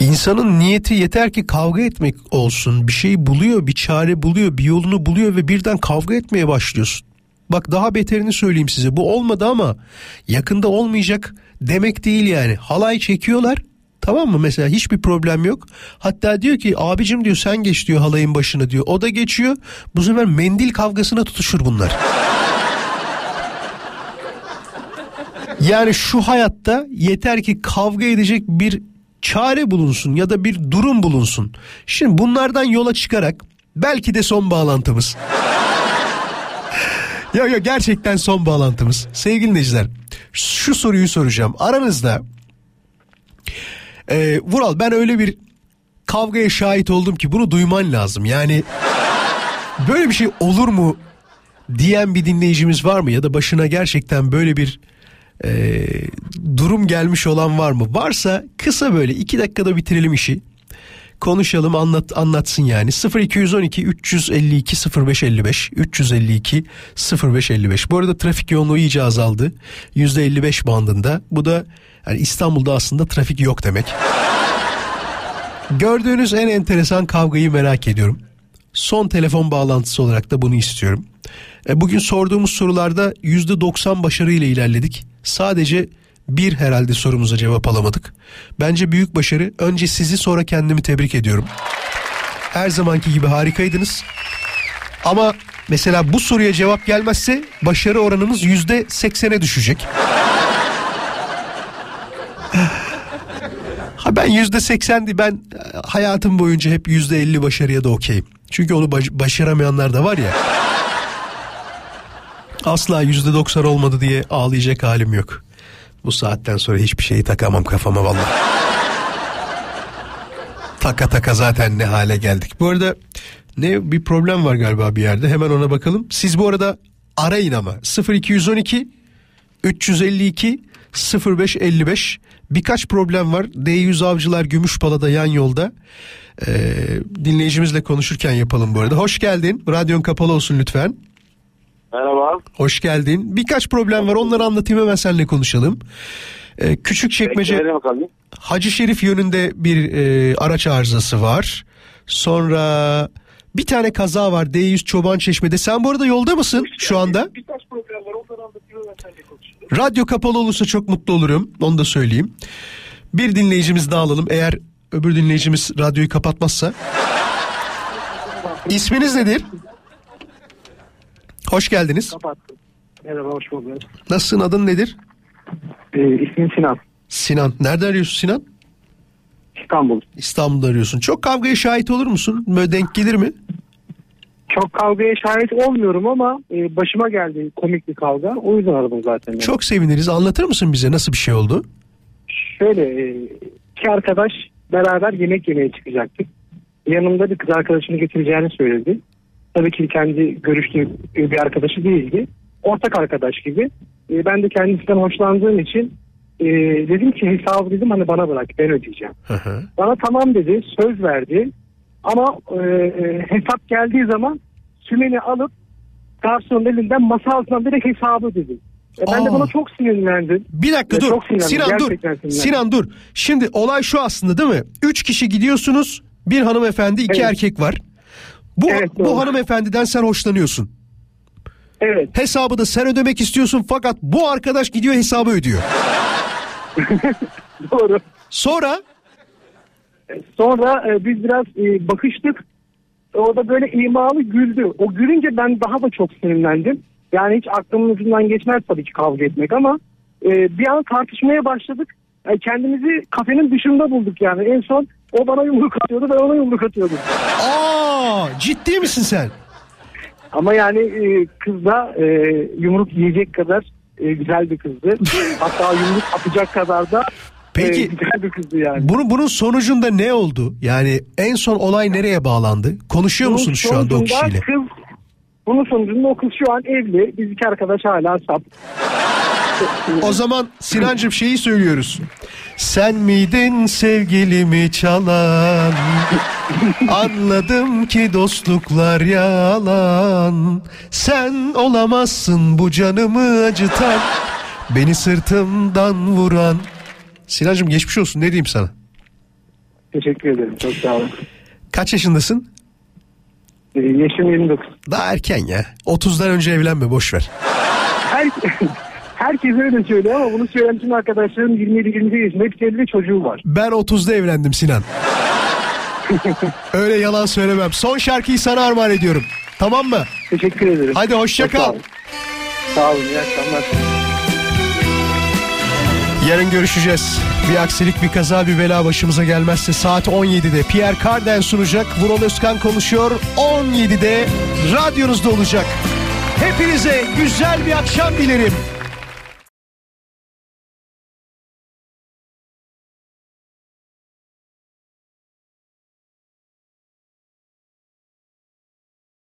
İnsanın niyeti yeter ki kavga etmek olsun. Bir şey buluyor, bir çare buluyor, bir yolunu buluyor ve birden kavga etmeye başlıyorsun. Bak daha beterini söyleyeyim size. Bu olmadı ama yakında olmayacak demek değil yani. Halay çekiyorlar. Tamam mı mesela hiçbir problem yok. Hatta diyor ki abicim diyor sen geç diyor halayın başına diyor. O da geçiyor. Bu sefer mendil kavgasına tutuşur bunlar. Yani şu hayatta yeter ki kavga edecek bir çare bulunsun ya da bir durum bulunsun. Şimdi bunlardan yola çıkarak belki de son bağlantımız. Yok yok gerçekten son bağlantımız. Sevgili dinleyiciler şu soruyu soracağım. Aranızda e, Vural ben öyle bir kavgaya şahit oldum ki bunu duyman lazım. Yani böyle bir şey olur mu diyen bir dinleyicimiz var mı? Ya da başına gerçekten böyle bir e, durum gelmiş olan var mı? Varsa kısa böyle iki dakikada bitirelim işi konuşalım anlat anlatsın yani. 0212 352 0555 352 0555 bu arada trafik yoğunluğu iyice azaldı. %55 bandında. Bu da yani İstanbul'da aslında trafik yok demek. Gördüğünüz en enteresan kavgayı merak ediyorum. Son telefon bağlantısı olarak da bunu istiyorum. E, bugün sorduğumuz sorularda %90 başarıyla ilerledik. Sadece bir herhalde sorumuza cevap alamadık. Bence büyük başarı. Önce sizi sonra kendimi tebrik ediyorum. Her zamanki gibi harikaydınız. Ama mesela bu soruya cevap gelmezse başarı oranımız yüzde seksene düşecek. ha ben yüzde seksendi ben hayatım boyunca hep yüzde elli başarıya da okeyim. Çünkü onu baş- başaramayanlar da var ya. Asla yüzde doksan olmadı diye ağlayacak halim yok. Bu saatten sonra hiçbir şeyi takamam kafama vallahi. taka taka zaten ne hale geldik. Bu arada ne bir problem var galiba bir yerde. Hemen ona bakalım. Siz bu arada arayın ama 0212 352 0555 birkaç problem var. D100 Avcılar Gümüşpala'da yan yolda. Ee, dinleyicimizle konuşurken yapalım bu arada. Hoş geldin. Radyon kapalı olsun lütfen. Merhaba. Hoş geldin. Birkaç problem var onları anlatayım hemen seninle konuşalım. Ee, küçük çekmece. Hacı Şerif yönünde bir e, araç arızası var. Sonra bir tane kaza var D100 Çoban Çeşme'de. Sen bu arada yolda mısın şu anda? Birkaç program var onları anlatıyorum ben seninle konuşuyorum. Radyo kapalı olursa çok mutlu olurum. Onu da söyleyeyim. Bir dinleyicimiz daha alalım. Eğer öbür dinleyicimiz radyoyu kapatmazsa. İsminiz nedir? Hoş geldiniz. Kapattım. Merhaba hoş bulduk. Nasılsın adın nedir? Ee, ismim Sinan. Sinan. Nerede arıyorsun Sinan? İstanbul. İstanbul'da arıyorsun. Çok kavgaya şahit olur musun? Böyle denk gelir mi? Çok kavgaya şahit olmuyorum ama e, başıma geldi komik bir kavga. O yüzden aradım zaten. yani. Çok seviniriz. Anlatır mısın bize nasıl bir şey oldu? Şöyle e, iki arkadaş beraber yemek yemeye çıkacaktık. Yanımda bir kız arkadaşını getireceğini söyledi. Tabii ki kendi görüştüğü bir arkadaşı değildi. Ortak arkadaş gibi. E, ben de kendisinden hoşlandığım için e, dedim ki hesabı dedim hani bana bırak ben ödeyeceğim. Bana tamam dedi söz verdi. Ama e, e, hesap geldiği zaman sümeni alıp garsonun elinden masa altından direkt hesabı dedi. E, ben de Aa. buna çok sinirlendim. Bir dakika E, dur. Sinan dur. Gerçekten sinirlendim. Sinan dur. Şimdi olay şu aslında değil mi? Üç kişi gidiyorsunuz. Bir hanımefendi, iki Evet. erkek var. Bu Evet, bu hanımefendiden sen hoşlanıyorsun. Evet. Hesabı da sen ödemek istiyorsun fakat bu arkadaş gidiyor hesabı ödüyor. Doğru. Sonra Sonra e, biz biraz e, bakıştık. Orada böyle imalı güldü. O gülünce ben daha da çok sinirlendim. Yani hiç aklımın ucundan geçmez tabii ki kavga etmek ama e, bir an tartışmaya başladık. E, kendimizi kafenin dışında bulduk yani. En son o bana yumruk atıyordu ben ona yumruk atıyordum. aa ciddi misin sen? Ama yani e, kız da e, yumruk yiyecek kadar e, güzel bir kızdı. Hatta yumruk atacak kadar da Peki- e, güzel bir kızdı yani. Bunun bunun sonucunda ne oldu? Yani en son olay nereye bağlandı? Konuşuyor Bunun musunuz şu anda o kişiyle? Kız, bunun sonucunda o kız şu an evli. Biz iki arkadaş hala sap. O zaman Sinancım şeyi söylüyoruz. Sen miydin sevgilimi çalan? Anladım ki dostluklar yalan. Sen olamazsın bu canımı acıtan. Beni sırtımdan vuran. Sinancım geçmiş olsun ne diyeyim sana? Teşekkür ederim. Çok sağ olun. Kaç yaşındasın? Ee, yaşım 29. Daha erken ya. 30'dan önce evlenme boş ver. Her, herkes öyle söylüyor ama bunu söyleyen tüm arkadaşlarım 27-28 yaşında. Hepsi evli çocuğu var. Ben 30'da evlendim Sinan. Öyle yalan söylemem. Son şarkıyı sana armağan ediyorum. Tamam mı? Teşekkür ederim. Hadi hoşça Çok kal. Sağ olun. İyi akşamlar. Yarın görüşeceğiz. Bir aksilik bir kaza bir bela başımıza gelmezse saat 17'de Pierre Carden sunacak. Vural Özkan konuşuyor. 17'de radyonuzda olacak. Hepinize güzel bir akşam dilerim.